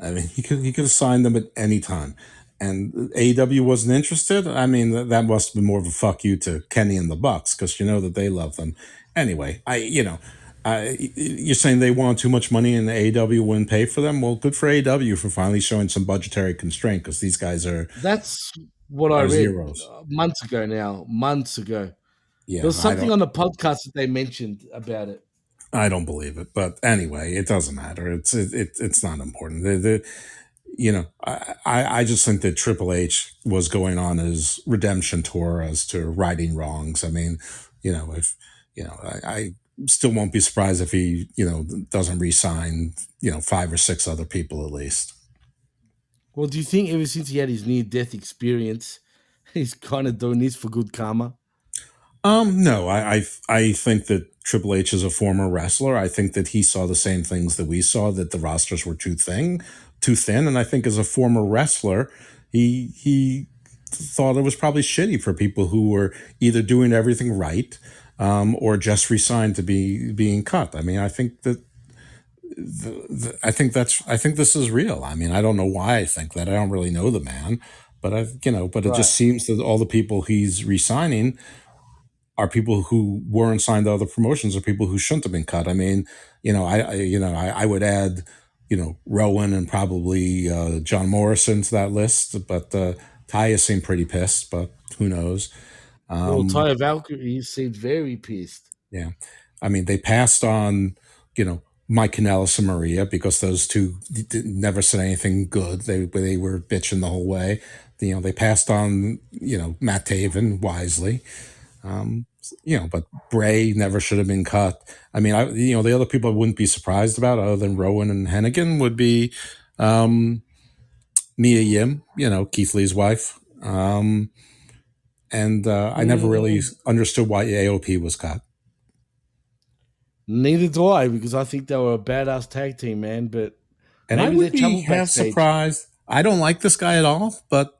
I mean, he could he could have signed them at any time, and AEW wasn't interested. I mean, that, that must have been more of a fuck you to Kenny and the Bucks because you know that they love them. Anyway, I you know. I, you're saying they want too much money and the AEW wouldn't pay for them? Well, good for AEW for finally showing some budgetary constraint because these guys are That's what I are read zeros. months ago. Now, months ago, Yeah, there was something on the podcast that they mentioned about it. I don't believe it, but anyway, it doesn't matter. It's it, it it's not important. The, the you know, I, I just think that Triple H was going on his redemption tour as to righting wrongs. I mean, you know, if you know, I, I still won't be surprised if he you know doesn't re-sign you know five or six other people at least. Well, do you think ever since he had his near death experience, he's kind of doing this for good karma? Um, no, I, I I think that Triple H is a former wrestler. I think that he saw the same things that we saw that the rosters were too thin, too thin, and I think as a former wrestler, he he thought it was probably shitty for people who were either doing everything right um, or just resigned to be being cut. I mean, I think that. The, the, I think that's. I think this is real. I mean, I don't know why I think that. I don't really know the man, but I, you know, but it just seems that all the people he's resigning are people who weren't signed to other promotions or people who shouldn't have been cut. I mean, you know, I, I you know, I, I would add, you know, Rowan and probably uh, John Morrison to that list, but uh, Taya seemed pretty pissed, but who knows? well, Um, Taya Valkyrie seemed very pissed. yeah. I mean, they passed on, you know, Mike Kanellis and Maria because those two never said anything good. They they were bitching the whole way. You know, they passed on, you know, Matt Taven wisely. Um, you know, but Bray never should have been cut. I mean, I you know, the other people I wouldn't be surprised about other than Rowan and Hennigan would be um Mia Yim, you know, Keith Lee's wife. Um and uh, I never really understood why AOP was cut. Neither do I, because I think they were a badass tag team, man. But And I would be half backstage. surprised. I don't like this guy at all, but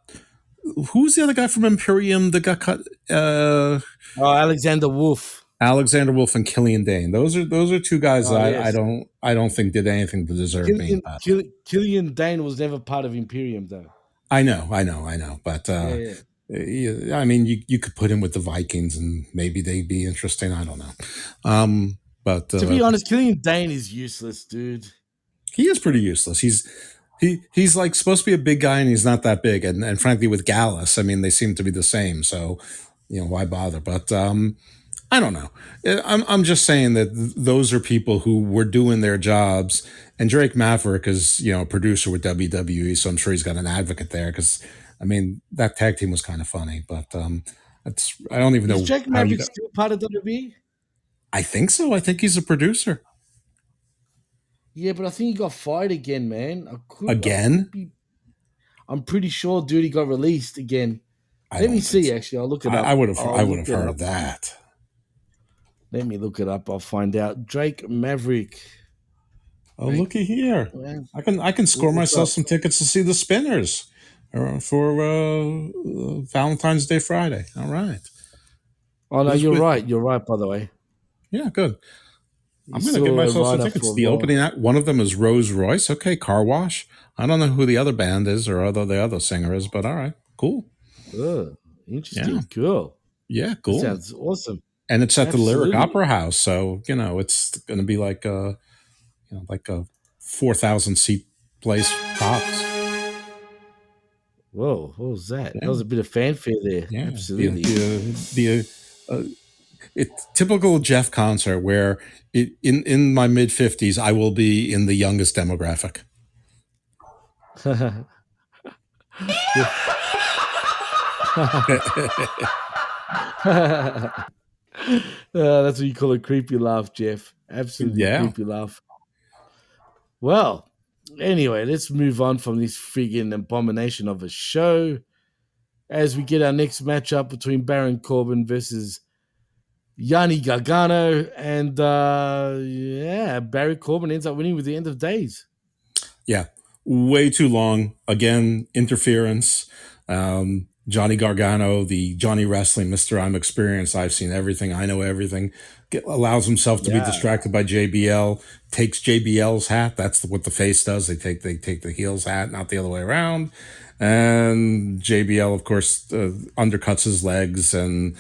who's the other guy from Imperium that got cut? Uh, Oh, Alexander Wolf. Alexander Wolf and Killian Dain. Those are those are two guys Oh, that I, yes. I don't I don't think did anything to deserve being Killian, cut. Kill, Killian Dain was never part of Imperium, though. I know, I know, I know, but uh, Yeah, yeah, I mean, you you could put him with the Vikings and maybe they'd be interesting. I don't know, um, but uh, To be honest, Killian Dain is useless, dude. he is pretty useless. He's he he's like supposed to be a big guy and he's not that big. And and frankly, with Gallus, I mean, they seem to be the same. So you know, why bother? But um, I don't know. I'm I'm just saying that th- those are people who were doing their jobs. And Drake Maverick is you know a producer with WWE, so I'm sure he's got an advocate there. Because I mean, that tag team was kind of funny, but um, that's I don't even know. Is Jack how Maverick still part of WWE? I think so. I think he's a producer Yeah, but I think he got fired again, man. I could, again. could be- I'm pretty sure, Duty got released again. I Let me see. Actually, I'll look it I, up. I would have I'll would have heard of that. Let me look it up. I'll find out. Drake Maverick. Oh, Right. looky here. Yeah. I can I can score Look myself some tickets to see the Spinners uh, for uh, uh, Valentine's Day Friday. All right. Oh no, Who's you're with- right. You're right. By the way, Yeah, good. I'm going to get myself some tickets. The opening act, one of them is Rose Royce. Okay, Car Wash. I don't know who the other band is or other the other singer is, but all right, cool. Ugh, interesting. Yeah. Cool. Yeah, That cool. sounds awesome. and it's at the Lyric Opera House, so you know it's going to be like a, you know, like a four thousand seat place tops. Whoa, what was that? Yeah. That was a bit of fanfare there. Yeah, Absolutely. The, the, the uh, it's typical Jeff concert where it, in in my mid fifties I will be in the youngest demographic. Uh, that's what you call a creepy laugh, Jeff. Absolutely Yeah. creepy laugh. Well, anyway, let's move on from this friggin' abomination of a show as we get our next matchup between Baron Corbin versus Johnny Gargano. And uh, yeah, Baron Corbin ends up winning with the end of days. Yeah, way too long. Again, interference. Um, Johnny Gargano, the Johnny Wrestling, Mister I'm experienced. I've seen everything. I know everything. Get, allows himself to Yeah. be distracted by JBL. Takes JBL's hat. That's what the face does. They take they take the heel's hat, not the other way around. And JBL, of course, uh, undercuts his legs and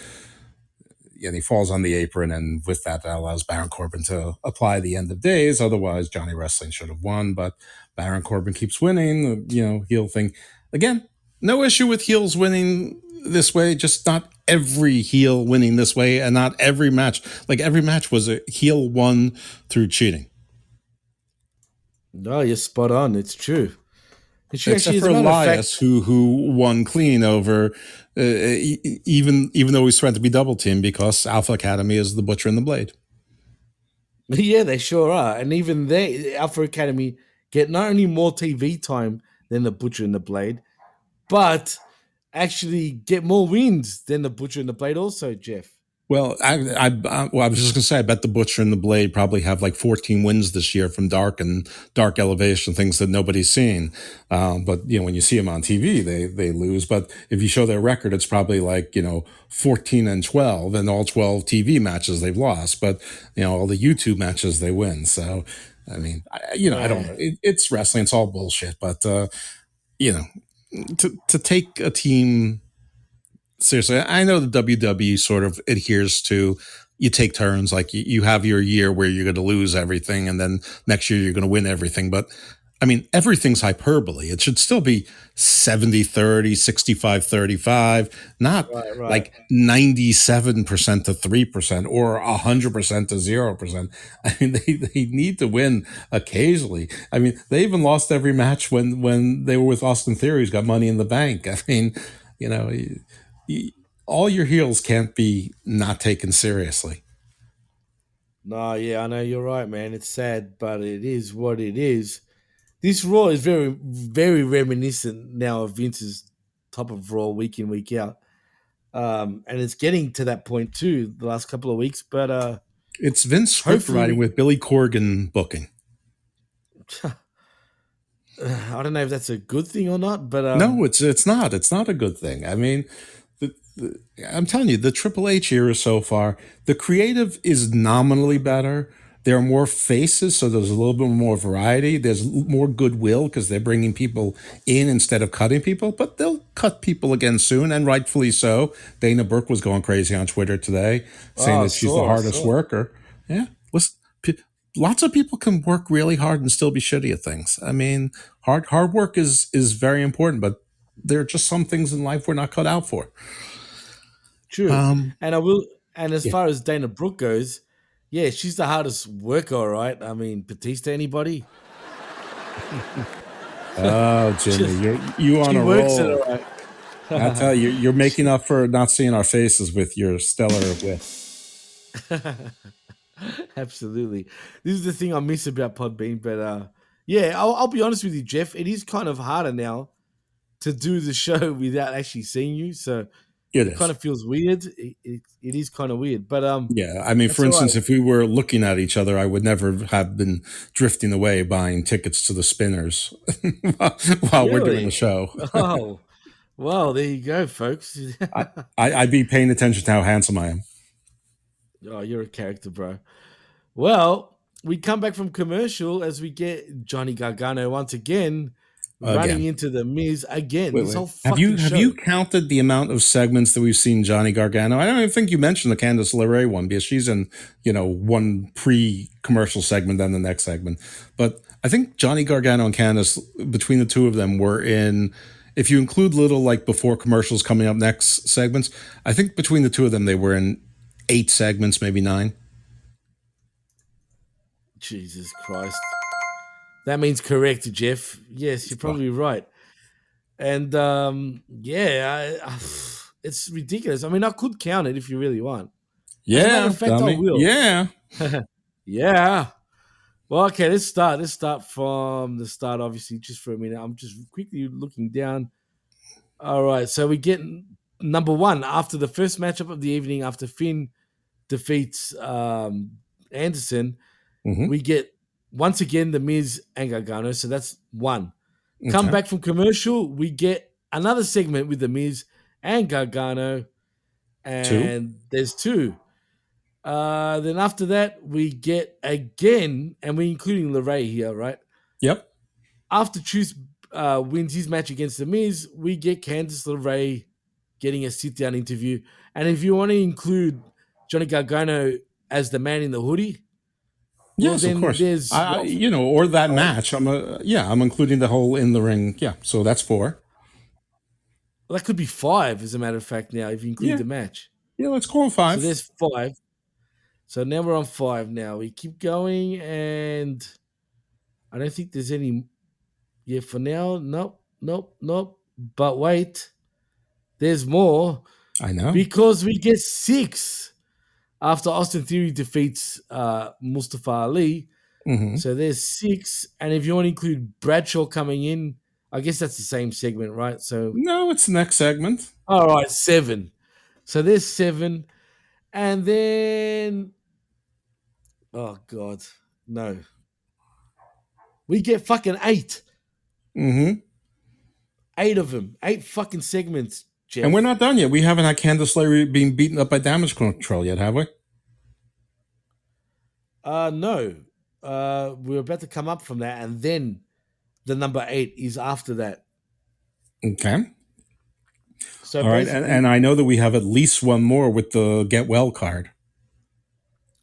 and he falls on the apron, and with that, that allows Baron Corbin to apply the end of days. Otherwise, Johnny Wrestling should have won, but Baron Corbin keeps winning. You know, heel thing again. No issue with heels winning this way, just not every heel winning this way, and not every match. Like every match was a heel won through cheating. No, you're spot on. It's true. And she Except actually, for a matter of fact- Elias, who who won clean over, uh, even even though he's threatened to be double teamed because Alpha Academy is the butcher and the blade. Yeah, they sure are. And even they, Alpha Academy, get not only more TV time than the Butcher and the Blade, but actually get more wins than the Butcher and the Blade, also, Jeff. Well, I, I, I, well, I was just gonna say, I bet the Butcher and the Blade probably have like 14 wins this year from Dark and Dark Elevation, things that nobody's seen. Um, but you know, when you see them on TV, they they lose. But if you show their record, it's probably like you know 14 and 12, and all 12 TV matches they've lost. But you know, all the YouTube matches they win. So, I mean, I, you know, I don't know. It, it's wrestling. It's all bullshit. But uh, you know, to to take a team seriously, I know the WWE sort of adheres to you take turns, like you, you have your year where you're going to lose everything, and then next year you're going to win everything. But I mean, everything's hyperbole. It should still be 70 30, 65 35, not right. like 97% to 3% or 100% to 0%. I mean, they, they need to win occasionally. I mean, they even lost every match when, when they were with Austin Theory, who's got money in the bank. I mean, you know, all your heels can't be not taken seriously. No, yeah, I know you're right, man. It's sad, but it is what it is. This Raw is very, very reminiscent now of Vince's top of Raw week in, week out. Um, and it's getting to that point too the last couple of weeks. But uh, It's Vince script writing with Billy Corgan booking. I don't know if that's a good thing or not. But um, no, it's it's not. It's not a good thing. I mean, I'm telling you, the Triple H era so far, the creative is nominally better. There are more faces, so there's a little bit more variety. There's more goodwill because they're bringing people in instead of cutting people. But they'll cut people again soon, and rightfully so. Dana Brooke was going crazy on Twitter today, saying Oh, that she's saw, the hardest saw. worker. Yeah, listen, p- lots of people can work really hard and still be shitty at things. I mean, hard hard work is is very important, but there are just some things in life we're not cut out for. True. Um, and I will. And as yeah. far as Dana Brooke goes, yeah, she's the hardest worker. All right. I mean, Batista. Anybody? Oh, Jimmy, you're you on a roll. it all right. I tell you, you're making up for not seeing our faces with your stellar wit. Absolutely. This is the thing I miss about Podbean, but uh, yeah, I'll, I'll be honest with you, Jeff. It is kind of harder now to do the show without actually seeing you, so It is. kind of feels weird. It, it, it is kind of weird, but um, Yeah, I mean, for instance, right. if we were looking at each other, I would never have been drifting away buying tickets to the Spinners while we're doing the show. oh, well, there you go, folks. I, I'd be paying attention to how handsome I am. Oh, you're a character, bro. Well, we come back from commercial as we get Johnny Gargano once again, running Again. into the Miz again. Wait, this wait. whole Have you fucking have show. you counted the amount of segments that we've seen Johnny Gargano? I don't even think you mentioned the Candice LeRae one because she's in you know one pre-commercial segment then the next segment. But I think Johnny Gargano and Candice between the two of them were in. If you include little like before commercials coming up next segments, I think between the two of them they were in eight segments, maybe nine. Jesus Christ. That means correct, Jeff. Yes, you're probably right. And um, yeah, I, I, it's ridiculous. I mean, I could count it if you really want. As a matter of fact, I will. yeah. yeah. Well, okay, let's start. Let's start from the start, obviously, just for a minute. I'm just quickly looking down. All right, so we get number one after the first matchup of the evening, after Finn defeats um, Anderson, Mhm. we get once again the Miz and Gargano. So that's one. Come back from commercial, we get another segment with the Miz and Gargano, and there's two. Uh, then after that, we get again, and we're including LeRae here, right? Yep. After Truth uh, wins his match against The Miz, we get Candice LeRae getting a sit down interview. And if you want to include Johnny Gargano as the man in the hoodie, Yes, then of course. there's I, you know, or that oh. match. I'm a, yeah, I'm including the whole in the ring. Yeah, so that's four. Well, that could be five, as a matter of fact, now, if you include Yeah. the match. Yeah, let's call it five. So there's five. So now we're on five now. We keep going, and I don't think there's any. Yeah, for now, nope, nope, nope. But wait, there's more I know. because we get six after Austin Theory defeats uh, Mustafa Ali. Mhm. So there's six, and if you want to include Bradshaw coming in, I guess that's the same segment, right? So No, it's the next segment. all right, seven. So there's seven. And then Oh god. No. We get fucking eight. Mm-hmm. Eight of them. Eight fucking segments, Jeff. And we're not done yet. We haven't had Candice LeRae being beaten up by Damage CTRL yet, have we? uh no. Uh we're about to come up from that, and then the number eight is after that. Okay. So All right. And, and I know that we have at least one more with the get well card.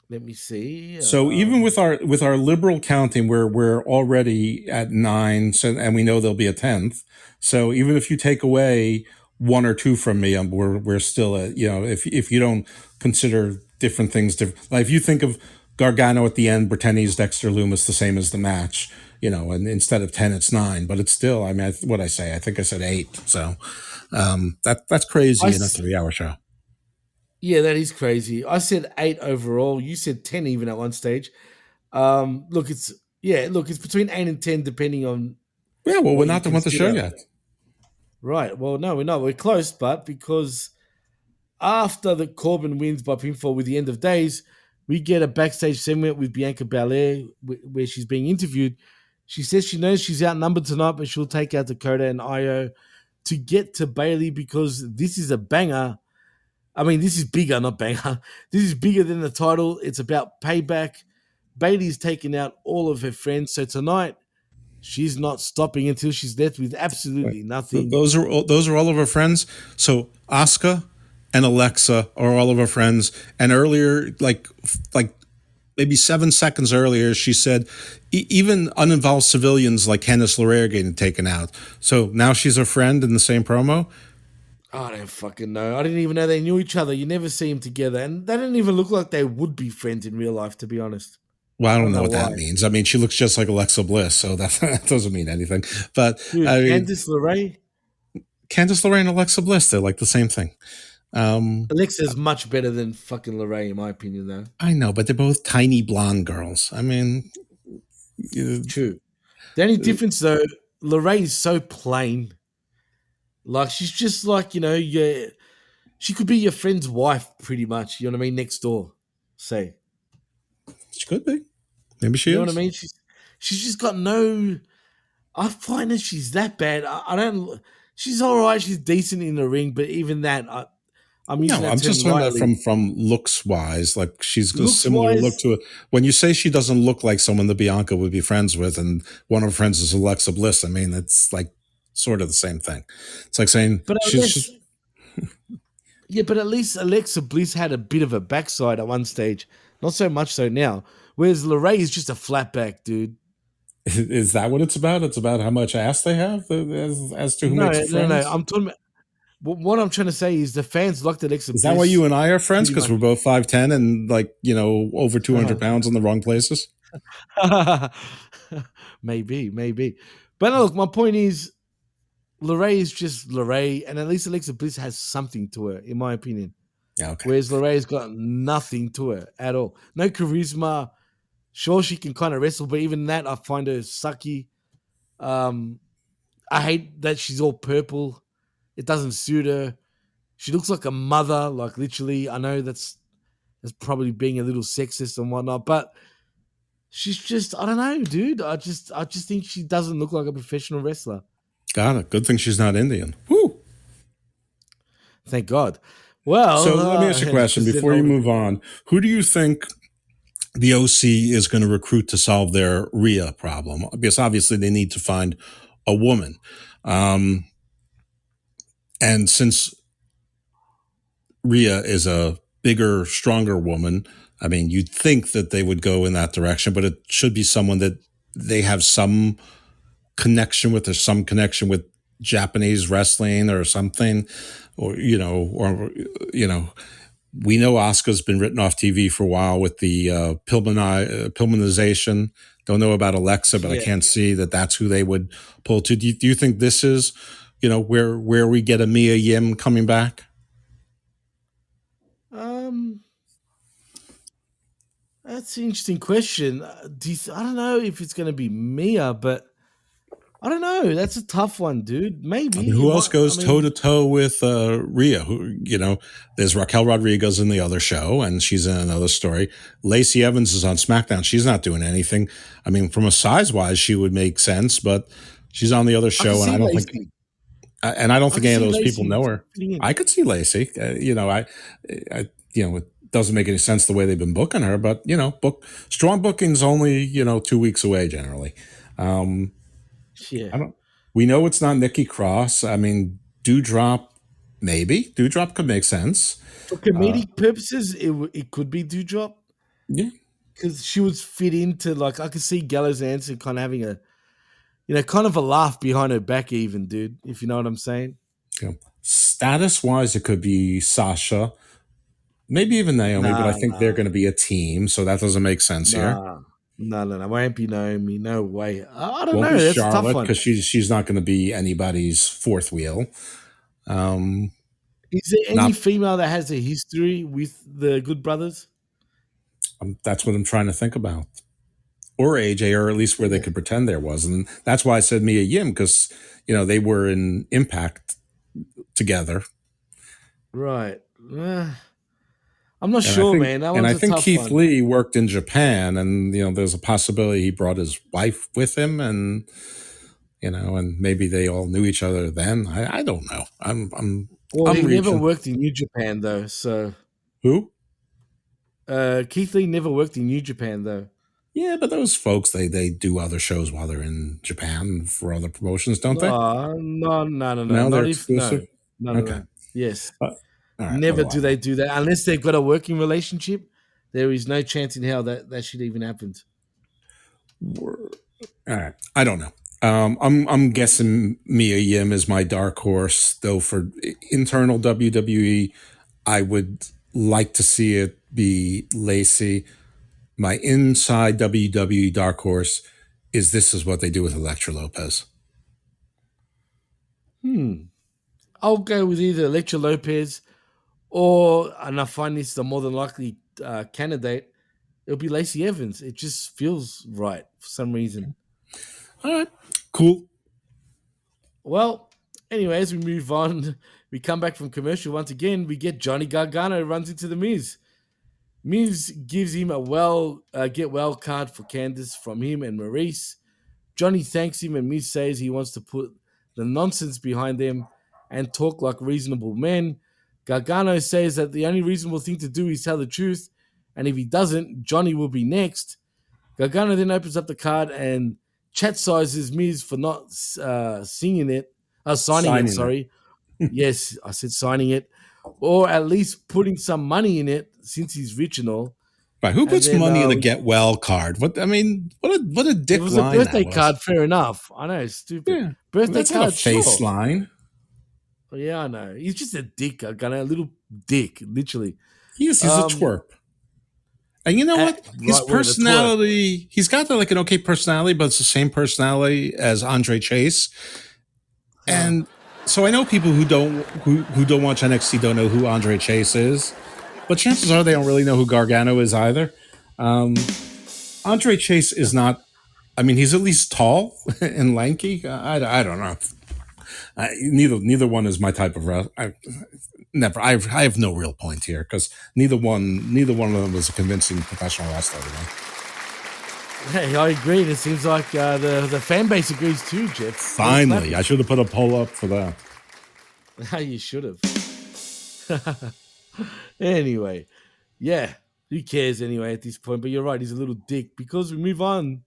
let me see. So Uh, even with our with our liberal counting, we're we're already at nine, so and we know there'll be a tenth. So even if you take away one or two from me, um, we're we're still at you know if if you don't consider different things different, like if you think of Gargano at the end pretending he's Dexter Lumis, the same as the match, you know, and instead of ten, it's nine, but it's still. I mean, I, what I say, I think I said eight. So um, that that's crazy I in a s- three hour show. Yeah, that is crazy. I said eight overall. You said ten even at one stage. Um, look, it's yeah, look, it's between eight and ten depending on. Yeah, well, we're not done with the show yet. Right. Well, no, we're not. We're close, but because after the Corbin wins by pinfall with the end of days, we get a backstage segment with Bianca Belair where she's being interviewed. She says she knows she's outnumbered tonight, but she'll take out Dakota and Iyo to get to Bayley because this is a banger. I mean, this is bigger, not banger. This is bigger than the title. It's about payback. Bayley's taken out all of her friends, so tonight she's not stopping until she's left with absolutely nothing. Those are all, those are all of her friends. So Asuka and Alexa are all of her friends. And earlier, like like maybe seven seconds earlier, she said e- even uninvolved civilians like Candice LeRae are getting taken out. So now she's a friend in the same promo. I don't fucking know. I didn't even know they knew each other. You never see them together, and they didn't even look like they would be friends in real life, to be honest. Well, I don't know what know that means. I mean, she looks just like Alexa Bliss, so that, that doesn't mean anything. But Dude, I mean, Candice LeRae, Candice LeRae and Alexa Bliss, they're like the same thing. Um, Alexa's much better than fucking LeRae, in my opinion, though. I know, but they're both tiny blonde girls. I mean, True. The only difference, though, LeRae is so plain. Like she's just like you know, yeah, she could be your friend's wife, pretty much. You know what I mean? Next door, say. She could be. Maybe she you know what I mean? She's she's just got no. I find that she's that bad. I, I don't. She's all right. She's decent in the ring, but even that, I, I'm using No, I'm just talking about from from looks wise. Like she's got a similar wise- look to it. When you say she doesn't look like someone that Bianca would be friends with, and one of her friends is Alexa Bliss, I mean, it's like sort of the same thing. It's like saying But she's least, just yeah, but at least Alexa Bliss had a bit of a backside at one stage. Not so much so now. Whereas LeRae is just a flat back, dude. is that what it's about? It's about how much ass they have as, as to who No, makes no, friends. no. I'm talking about. What I'm trying to say is the fans looked at Alexa. is that why you and I are friends? Because we're both five ten and like you know over two hundred Uh-huh. pounds in the wrong places. maybe, maybe. But no, look, my point is, LeRae is just LeRae, and at least Alexa Bliss has something to her, in my opinion. Yeah, okay. Whereas LeRae's got nothing to her at all. No charisma. Sure, she can kind of wrestle, but even that, I find her sucky. Um, I hate that she's all purple. It doesn't suit her. She looks like a mother, like literally. I know that's that's probably being a little sexist and whatnot, but she's just I don't know, dude. I just I just think she doesn't look like a professional wrestler. Got it. Good thing she's not Indian. Woo. Thank God. Well, So let me uh, ask you a question before you move on. Who do you think the OC is going to recruit to solve their Rhea problem? Because obviously they need to find a woman. Um, and since Rhea is a bigger, stronger woman, I mean, you'd think that they would go in that direction, but it should be someone that they have some connection with or some connection with Japanese wrestling or something, or, you know, or, you know, we know Asuka's been written off TV for a while with the uh, Pillmani- uh, Pillmanization. Don't know about Alexa, but I can't see that that's who they would pull to. Do you, do you think this is, you know, where where we get a Mia Yim coming back? Um, that's an interesting question. Uh, Do you I don't know if it's going to be Mia, but I don't know. That's a tough one, dude. Maybe. I mean, who else might- goes toe to toe with uh, Rhea? Who you know? There's Raquel Rodriguez in the other show, and she's in another story. Lacey Evans is on SmackDown. She's not doing anything. I mean, from a size wise, she would make sense, but she's on the other show, can and I don't Lacey. think. And I don't I think any of those Lacey people know her. I could see Lacey. Uh, you know, I, I, you know, it doesn't make any sense the way they've been booking her, but you know, book strong bookings only you know two weeks away generally. Um, Yeah. I don't. We know it's not Nikki Cross. I mean, Dewdrop, maybe Dewdrop could make sense. For comedic uh, purposes, it it could be Dewdrop. Yeah. Because she would fit into, like, I could see Gallows Answer kind of having a, you know, kind of a laugh behind her back, even, dude, if you know what I'm saying. You know, status wise, it could be Sasha, maybe even Naomi, but I Nah, think they're going to be a team, so that doesn't make sense here. No, no, no. Won't be Naomi. No way. I, don't Won't know. That's a tough one. because she's she's not going to be anybody's fourth wheel. Um, Is there any not- female that has a history with the Good Brothers? Um, that's what I'm trying to think about. Or AJ, or at least where they could pretend there was. And that's why I said Mia Yim, because, you know, they were in Impact together. Right. Uh, I'm not And sure, think- man. That and I think Keith one. Lee worked in Japan, and you know, there's a possibility he brought his wife with him, and you know, and maybe they all knew each other then. I, I don't know. I'm I'm Well, I'm he never worked in New Japan though, so Who? uh, Keith Lee never worked in New Japan though. Yeah, but those folks they they do other shows while they're in Japan for other promotions, don't they? Uh, no, no, no, no. No, not they're exclusive? no, no, Okay. no. Yes. all right, Never do they do that unless they've got a working relationship. There is no chance in hell that that should even happen. All right, I don't know. Um, I'm I'm guessing Mia Yim is my dark horse, though. For internal WWE, I would like to see it be Lacey. My inside WWE dark horse is this is what they do with Elektra Lopez. Hmm. I'll go with either Elektra Lopez or, and I find this the more than likely uh, candidate, it'll be Lacey Evans. It just feels right for some reason. All right, cool. Well, anyway, as we move on, we come back from commercial once again. We get Johnny Gargano runs into the Miz. Miz gives him a well uh, get well card for Candice from him and Maurice. Johnny thanks him, and Miz says he wants to put the nonsense behind them and talk like reasonable men. Gargano says that the only reasonable thing to do is tell the truth, and if he doesn't, Johnny will be next. Gargano then opens up the card and chat sizes Miz for not uh, singing it, uh, signing, Signing it. it. Sorry, yes, I said signing it, or at least putting some money in it since he's rich and all. Right, who puts then, money in uh, a get well card? What I mean, what a what a dick It was a birthday was. card, fair enough. I know, it's stupid. Yeah, birthday That's card, not a face sure. line. Yeah, I know. He's just a dick, Gargano, a little dick, literally. He is. He's Um, a twerp. And you know what? His a twerp. personality, he's got like an okay personality, but it's the same personality as Andre Chase. And so I know people who don't who, who don't watch NXT don't know who Andre Chase is, but chances are they don't really know who Gargano is either. Um, Andre Chase is not. I mean, he's at least tall and lanky. I, I don't know. I, neither neither one is my type of wrestler. I, never. I have, I have no real point here because neither one neither one of them was a convincing professional wrestler. Hey, I agree. It seems like uh, the the fan base agrees too, Jeff. Finally, I should have put a poll up for that. you should have. anyway, yeah, who cares anyway at this point? But you're right, he's a little dick because we move on.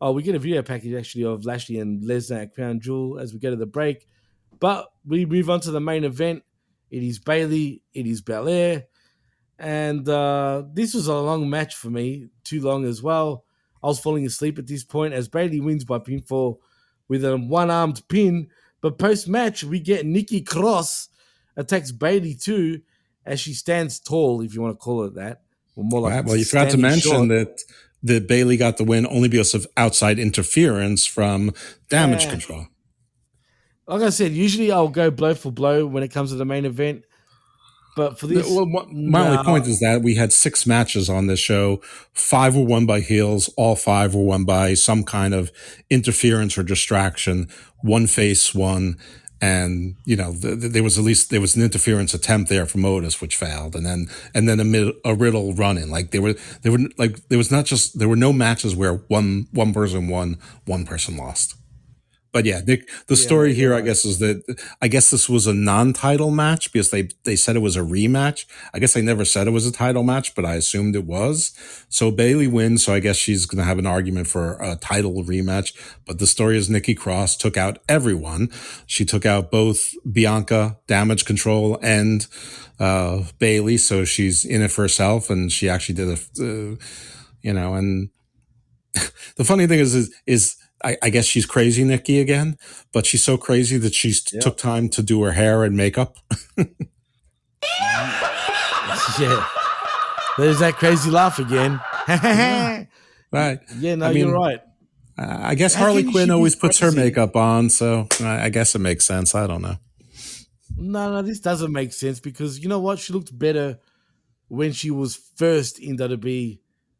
Oh, we get a video package actually of Lashley and Lesnar at Crown Jewel as we go to the break. But we move on to the main event. It is Bayley, it is Belair. And uh, this was a long match for me, too long as well. I was falling asleep at this point as Bayley wins by pinfall with a one armed pin. But post match, we get Nikki Cross attacks Bayley too as she stands tall, if you want to call it that. Or more like Right, well, you forgot to mention short. that that Bayley got the win only because of outside interference from damage Yeah. control. Like I said, usually I'll go blow for blow when it comes to the main event. But for this, Well, what- my only point is that we had six matches on this show. Five were won by heels. All five were won by some kind of interference or distraction. One face won, and you know th- th- there was at least there was an interference attempt there from Otis, which failed, and then and then a, a Riddle run in. Like there were there were like there was not just there were no matches where one one person won, one person lost. But yeah, Nick, the story here, I guess, is that I guess this was a non-title match because they they said it was a rematch. I guess they never said it was a title match, but I assumed it was. So Bayley wins, so I guess she's going to have an argument for a title rematch. But the story is Nikki Cross took out everyone. She took out both Bianca, Damage CTRL, and uh, Bayley. So she's in it for herself, and she actually did a, uh, you know, and the funny thing is, is, is I, I guess she's crazy, Nikki, again, but she's so crazy that she took time to do her hair and makeup. yeah, there's that crazy laugh again. right. Yeah, no, I mean, you're right. I guess I Harley Quinn always puts her makeup on, so I, I guess it makes sense. I don't know. No, no, this doesn't make sense because you know what? She looked better when she was first in WWE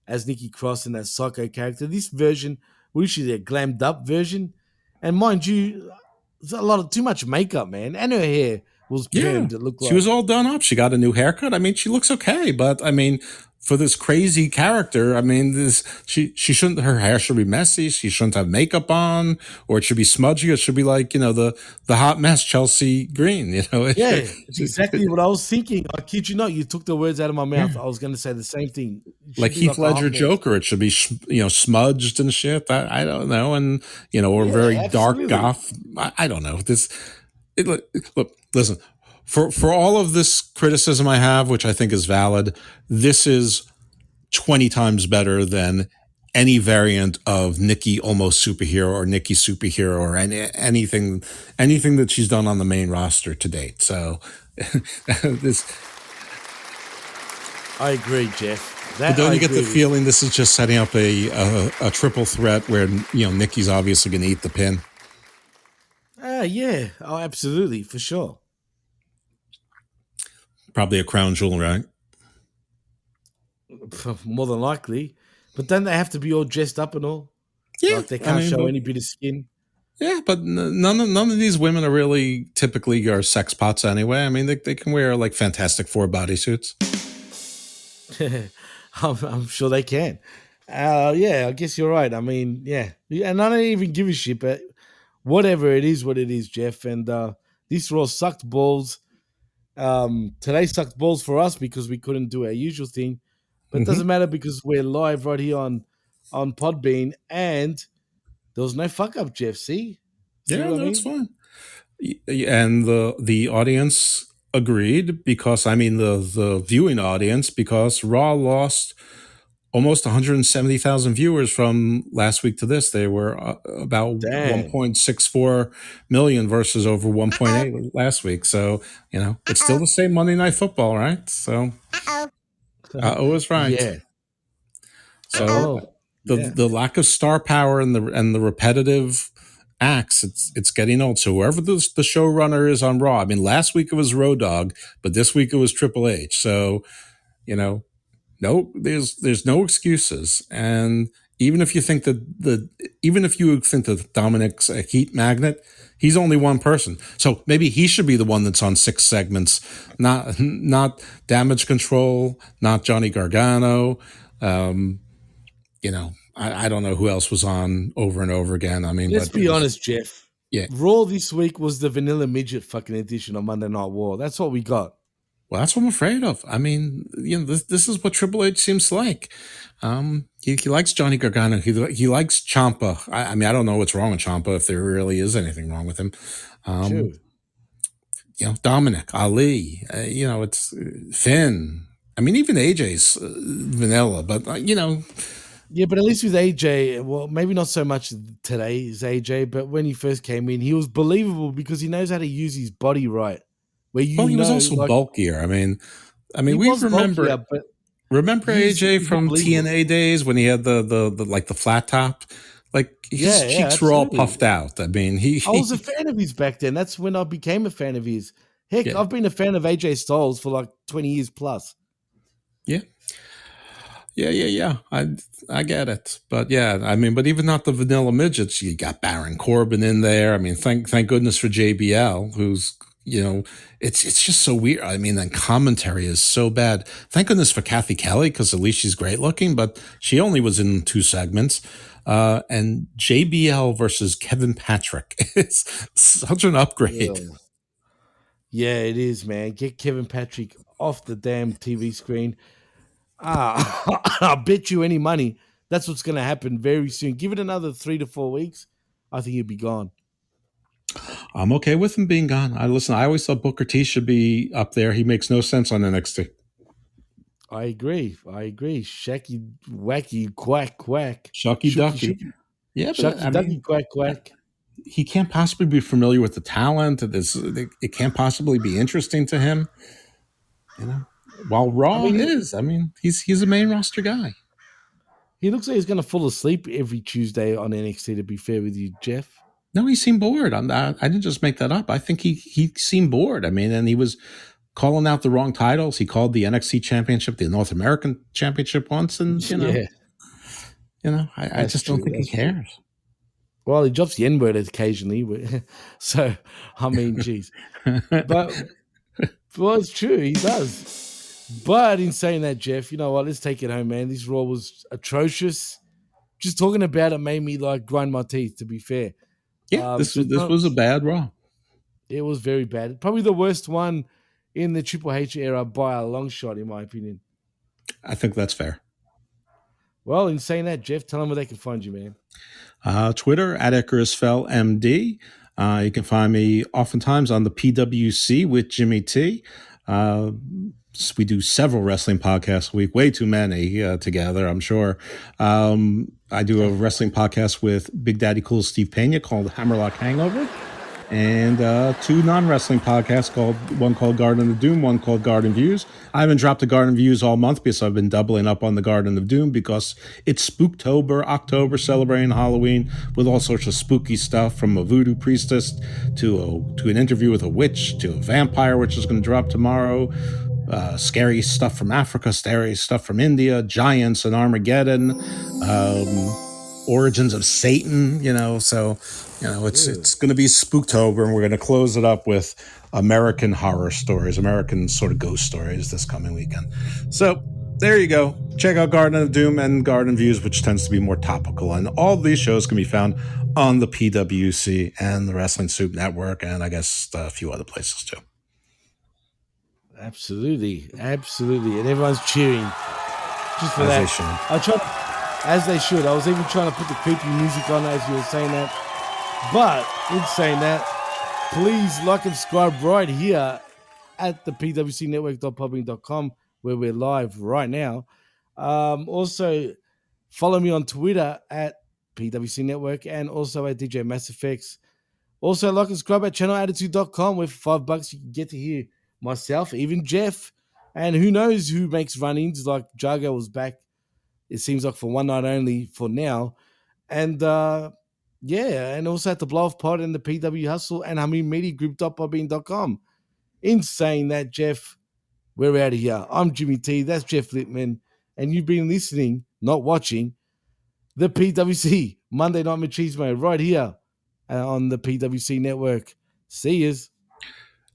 as Nikki Cross in that Psycho character. This version, well, usually a glammed up version. And mind you, there's a lot of too much makeup, man. And her hair was Yeah, permed. It looked like she was all done up. She got a new haircut. I mean, she looks okay, but I mean, for this crazy character, I mean, this she she shouldn't. Her hair should be messy. She shouldn't have makeup on, or it should be smudgy. It should be like you know the the hot mess Chelsea Green. You know, Yeah, it's exactly what I was thinking. I kid you not, you took the words out of my mouth. I was going to say the same thing. Like Heath a Ledger. Joker. It should be sh- you know smudged and shit. I, I don't know, and you know, or Yeah, very dark absolutely. goth. I, I don't know. This it, look, listen. For for all of this criticism I have, which I think is valid, this is twenty times better than any variant of Nikki almost superhero or Nikki superhero or any, anything anything that she's done on the main roster to date. So this I agree, Jeff. But don't I you get the feeling this is just setting up a a, a triple threat where you know Nikki's obviously going to eat the pin? Ah, yeah. Oh, absolutely, for sure. Probably a crown jewel, right? More than likely. But then they have to be all dressed up and all. Yeah, like they can't mean, show but- any bit of skin. Yeah, but none of none of these women are really typically are sex pots anyway. I mean, they they can wear like Fantastic Four bodysuits. I'm, I'm sure they can. Uh, yeah, I guess you're right. I mean, yeah, and I don't even give a shit, but whatever it is, what it is, Jeff. And uh, this Raw sucked balls. Um, today sucked balls for us because we couldn't do our usual thing, but it Mhm. doesn't matter because we're live right here on on Podbean, and there was no fuck up, Jeff. See, See Yeah, no, mean? fine. And the the audience agreed because I mean the the viewing audience because Raw lost almost 170,000 viewers from last week to this. They were uh, about Dang. 1.64 million versus over 1.8 last week. So, you know, it's still the same Monday Night Football, right? So, uh oh is right. Yeah. So Oh, the yeah. the lack of star power and the and the repetitive acts, it's it's getting old. So whoever the the showrunner is on Raw, I mean, last week it was Road Dog, but this week it was Triple H. So you know, no, there's there's no excuses. And even if you think that the even if you think that Dominik's a heat magnet, he's only one person. So maybe he should be the one that's on six segments, not not Damage CTRL, not Johnny Gargano. Um, you know, I, I don't know who else was on over and over again. I mean, let's be was- honest, Jeff. Yeah. Raw this week was the vanilla midget fucking edition of Monday Night War. That's what we got. Well, that's what I'm afraid of. I mean, you know, this this is what Triple H seems like. Um, he, he likes Johnny Gargano. He he likes Ciampa. I, I mean, I don't know what's wrong with Ciampa if there really is anything wrong with him. Um, True. you know, Dominik, Ali. Uh, you know, it's uh, Finn. I mean, even AJ's uh, vanilla, but uh, you know, Yeah, but at least with AJ, well, maybe not so much today as AJ, but when he first came in, he was believable because he knows how to use his body right. Where you well, he was also like- bulkier. I mean, I mean, we remember. bulkier, but Remember AJ from. TNA days when he had the, the the like the flat top, like his Yeah, yeah, cheeks were all puffed out. I mean, he, I was a fan of his back then. That's when I became a fan of his. Heck, Yeah. I've been a fan of AJ Styles for like 20 years plus. yeah, yeah, yeah, yeah. I I get it, but yeah, I mean, but even not the vanilla midgets. You got Baron Corbin in there. I mean, thank thank goodness for JBL, who's you know, it's it's just so weird. I mean, the commentary is so bad. Thank goodness for Kathy Kelly because at least she's great looking, but she only was in two segments. Uh, and JBL versus Kevin Patrick. It's such an upgrade. Yeah. It is, man. Get Kevin Patrick off the damn TV screen. Ah, I bet you any money that's what's going to happen very soon. Give it another three to four weeks. I think he'll be gone. I'm okay with him being gone. I listen. I always thought Booker T should be up there. He makes no sense on NXT. I agree. I agree. Shacky, wacky, quack, quack. Shucky Shucky, Ducky. shucky. Yeah, but Shucky, I ducky, mean, quack, quack. he can't possibly be familiar with the talent. This it can't possibly be interesting to him. You know, while Raw I mean- is. I mean, he's he's a main roster guy. He looks like he's going to fall asleep every Tuesday on NXT, to be fair with you, Jeff. No, he seemed bored. I'm not, I didn't just make that up. I think he he seemed bored. I mean, and he was calling out the wrong titles. He called the NXT Championship the North American Championship once, and you know, Yeah. you know, I, I just don't true, think he that's true. cares. Well, he drops the N word occasionally. So, I mean, geez. But Well, it's true. He does. But in saying that, Jeff, you know what? Let's take it home, man. This Raw was atrocious. Just talking about it made me like grind my teeth. To be fair, Yeah, Um, this was this was a bad Raw. it was very bad. Probably the worst one in the Triple H era by a long shot, in my opinion. I think that's fair. Well, in saying that, Jeff, tell them where they can find you, man. Uh, Twitter at IcarusFell MD. Uh, you can find me oftentimes on the PWC with Jimmy T. Uh, we do several wrestling podcasts a week, way too many uh, together, I'm sure. Um, I do a wrestling podcast with Big Daddy Cool Steve Pena called Hammerlock Hangover, and uh, two non wrestling podcasts called one called Garden of Doom, one called Garden Views. I haven't dropped the Garden Views all month because I've been doubling up on the Garden of Doom because it's Spooktober, October, celebrating Halloween with all sorts of spooky stuff from a voodoo priestess to a, to an interview with a witch to a vampire, which is going to drop tomorrow. Uh, scary stuff from Africa, scary stuff from India, giants and Armageddon, um, origins of Satan. You know, so you know it's it's going to be Spooktober, and we're going to close it up with American horror stories, American sort of ghost stories this coming weekend. So there you go. Check out Garden of Doom and Garden Views, which tends to be more topical. And all these shows can be found on the PWC and the Wrestling Soup Network, and I guess a few other places too. Absolutely, absolutely, and everyone's cheering just for As that. they should. I tried, as they should. I was even trying to put the creepy music on as you were saying that. But in saying that, please like and subscribe right here at the pwcnetwork.podbean.com where we're live right now. Um, also, follow me on Twitter at PWC Network and also at DJ Mass Effects. Also, like and subscribe at channelattitude.com where for five bucks you can get to hear myself, even Jeff, and who knows who makes run-ins like Jago was back. It seems like for one night only for now. And uh yeah, and also at the Blow Off Pod and the PW Hustle and Hameen Media Group Group.bobbing.com. In saying that, Jeff, we're out of here. I'm Jimmy T. That's Jeff Lippman. And you've been listening, not watching, the PWC Monday Night Machismo right here uh, on the PWC network. See yous.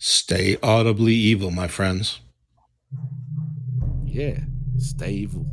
Stay audibly evil, my friends. Yeah, stay evil.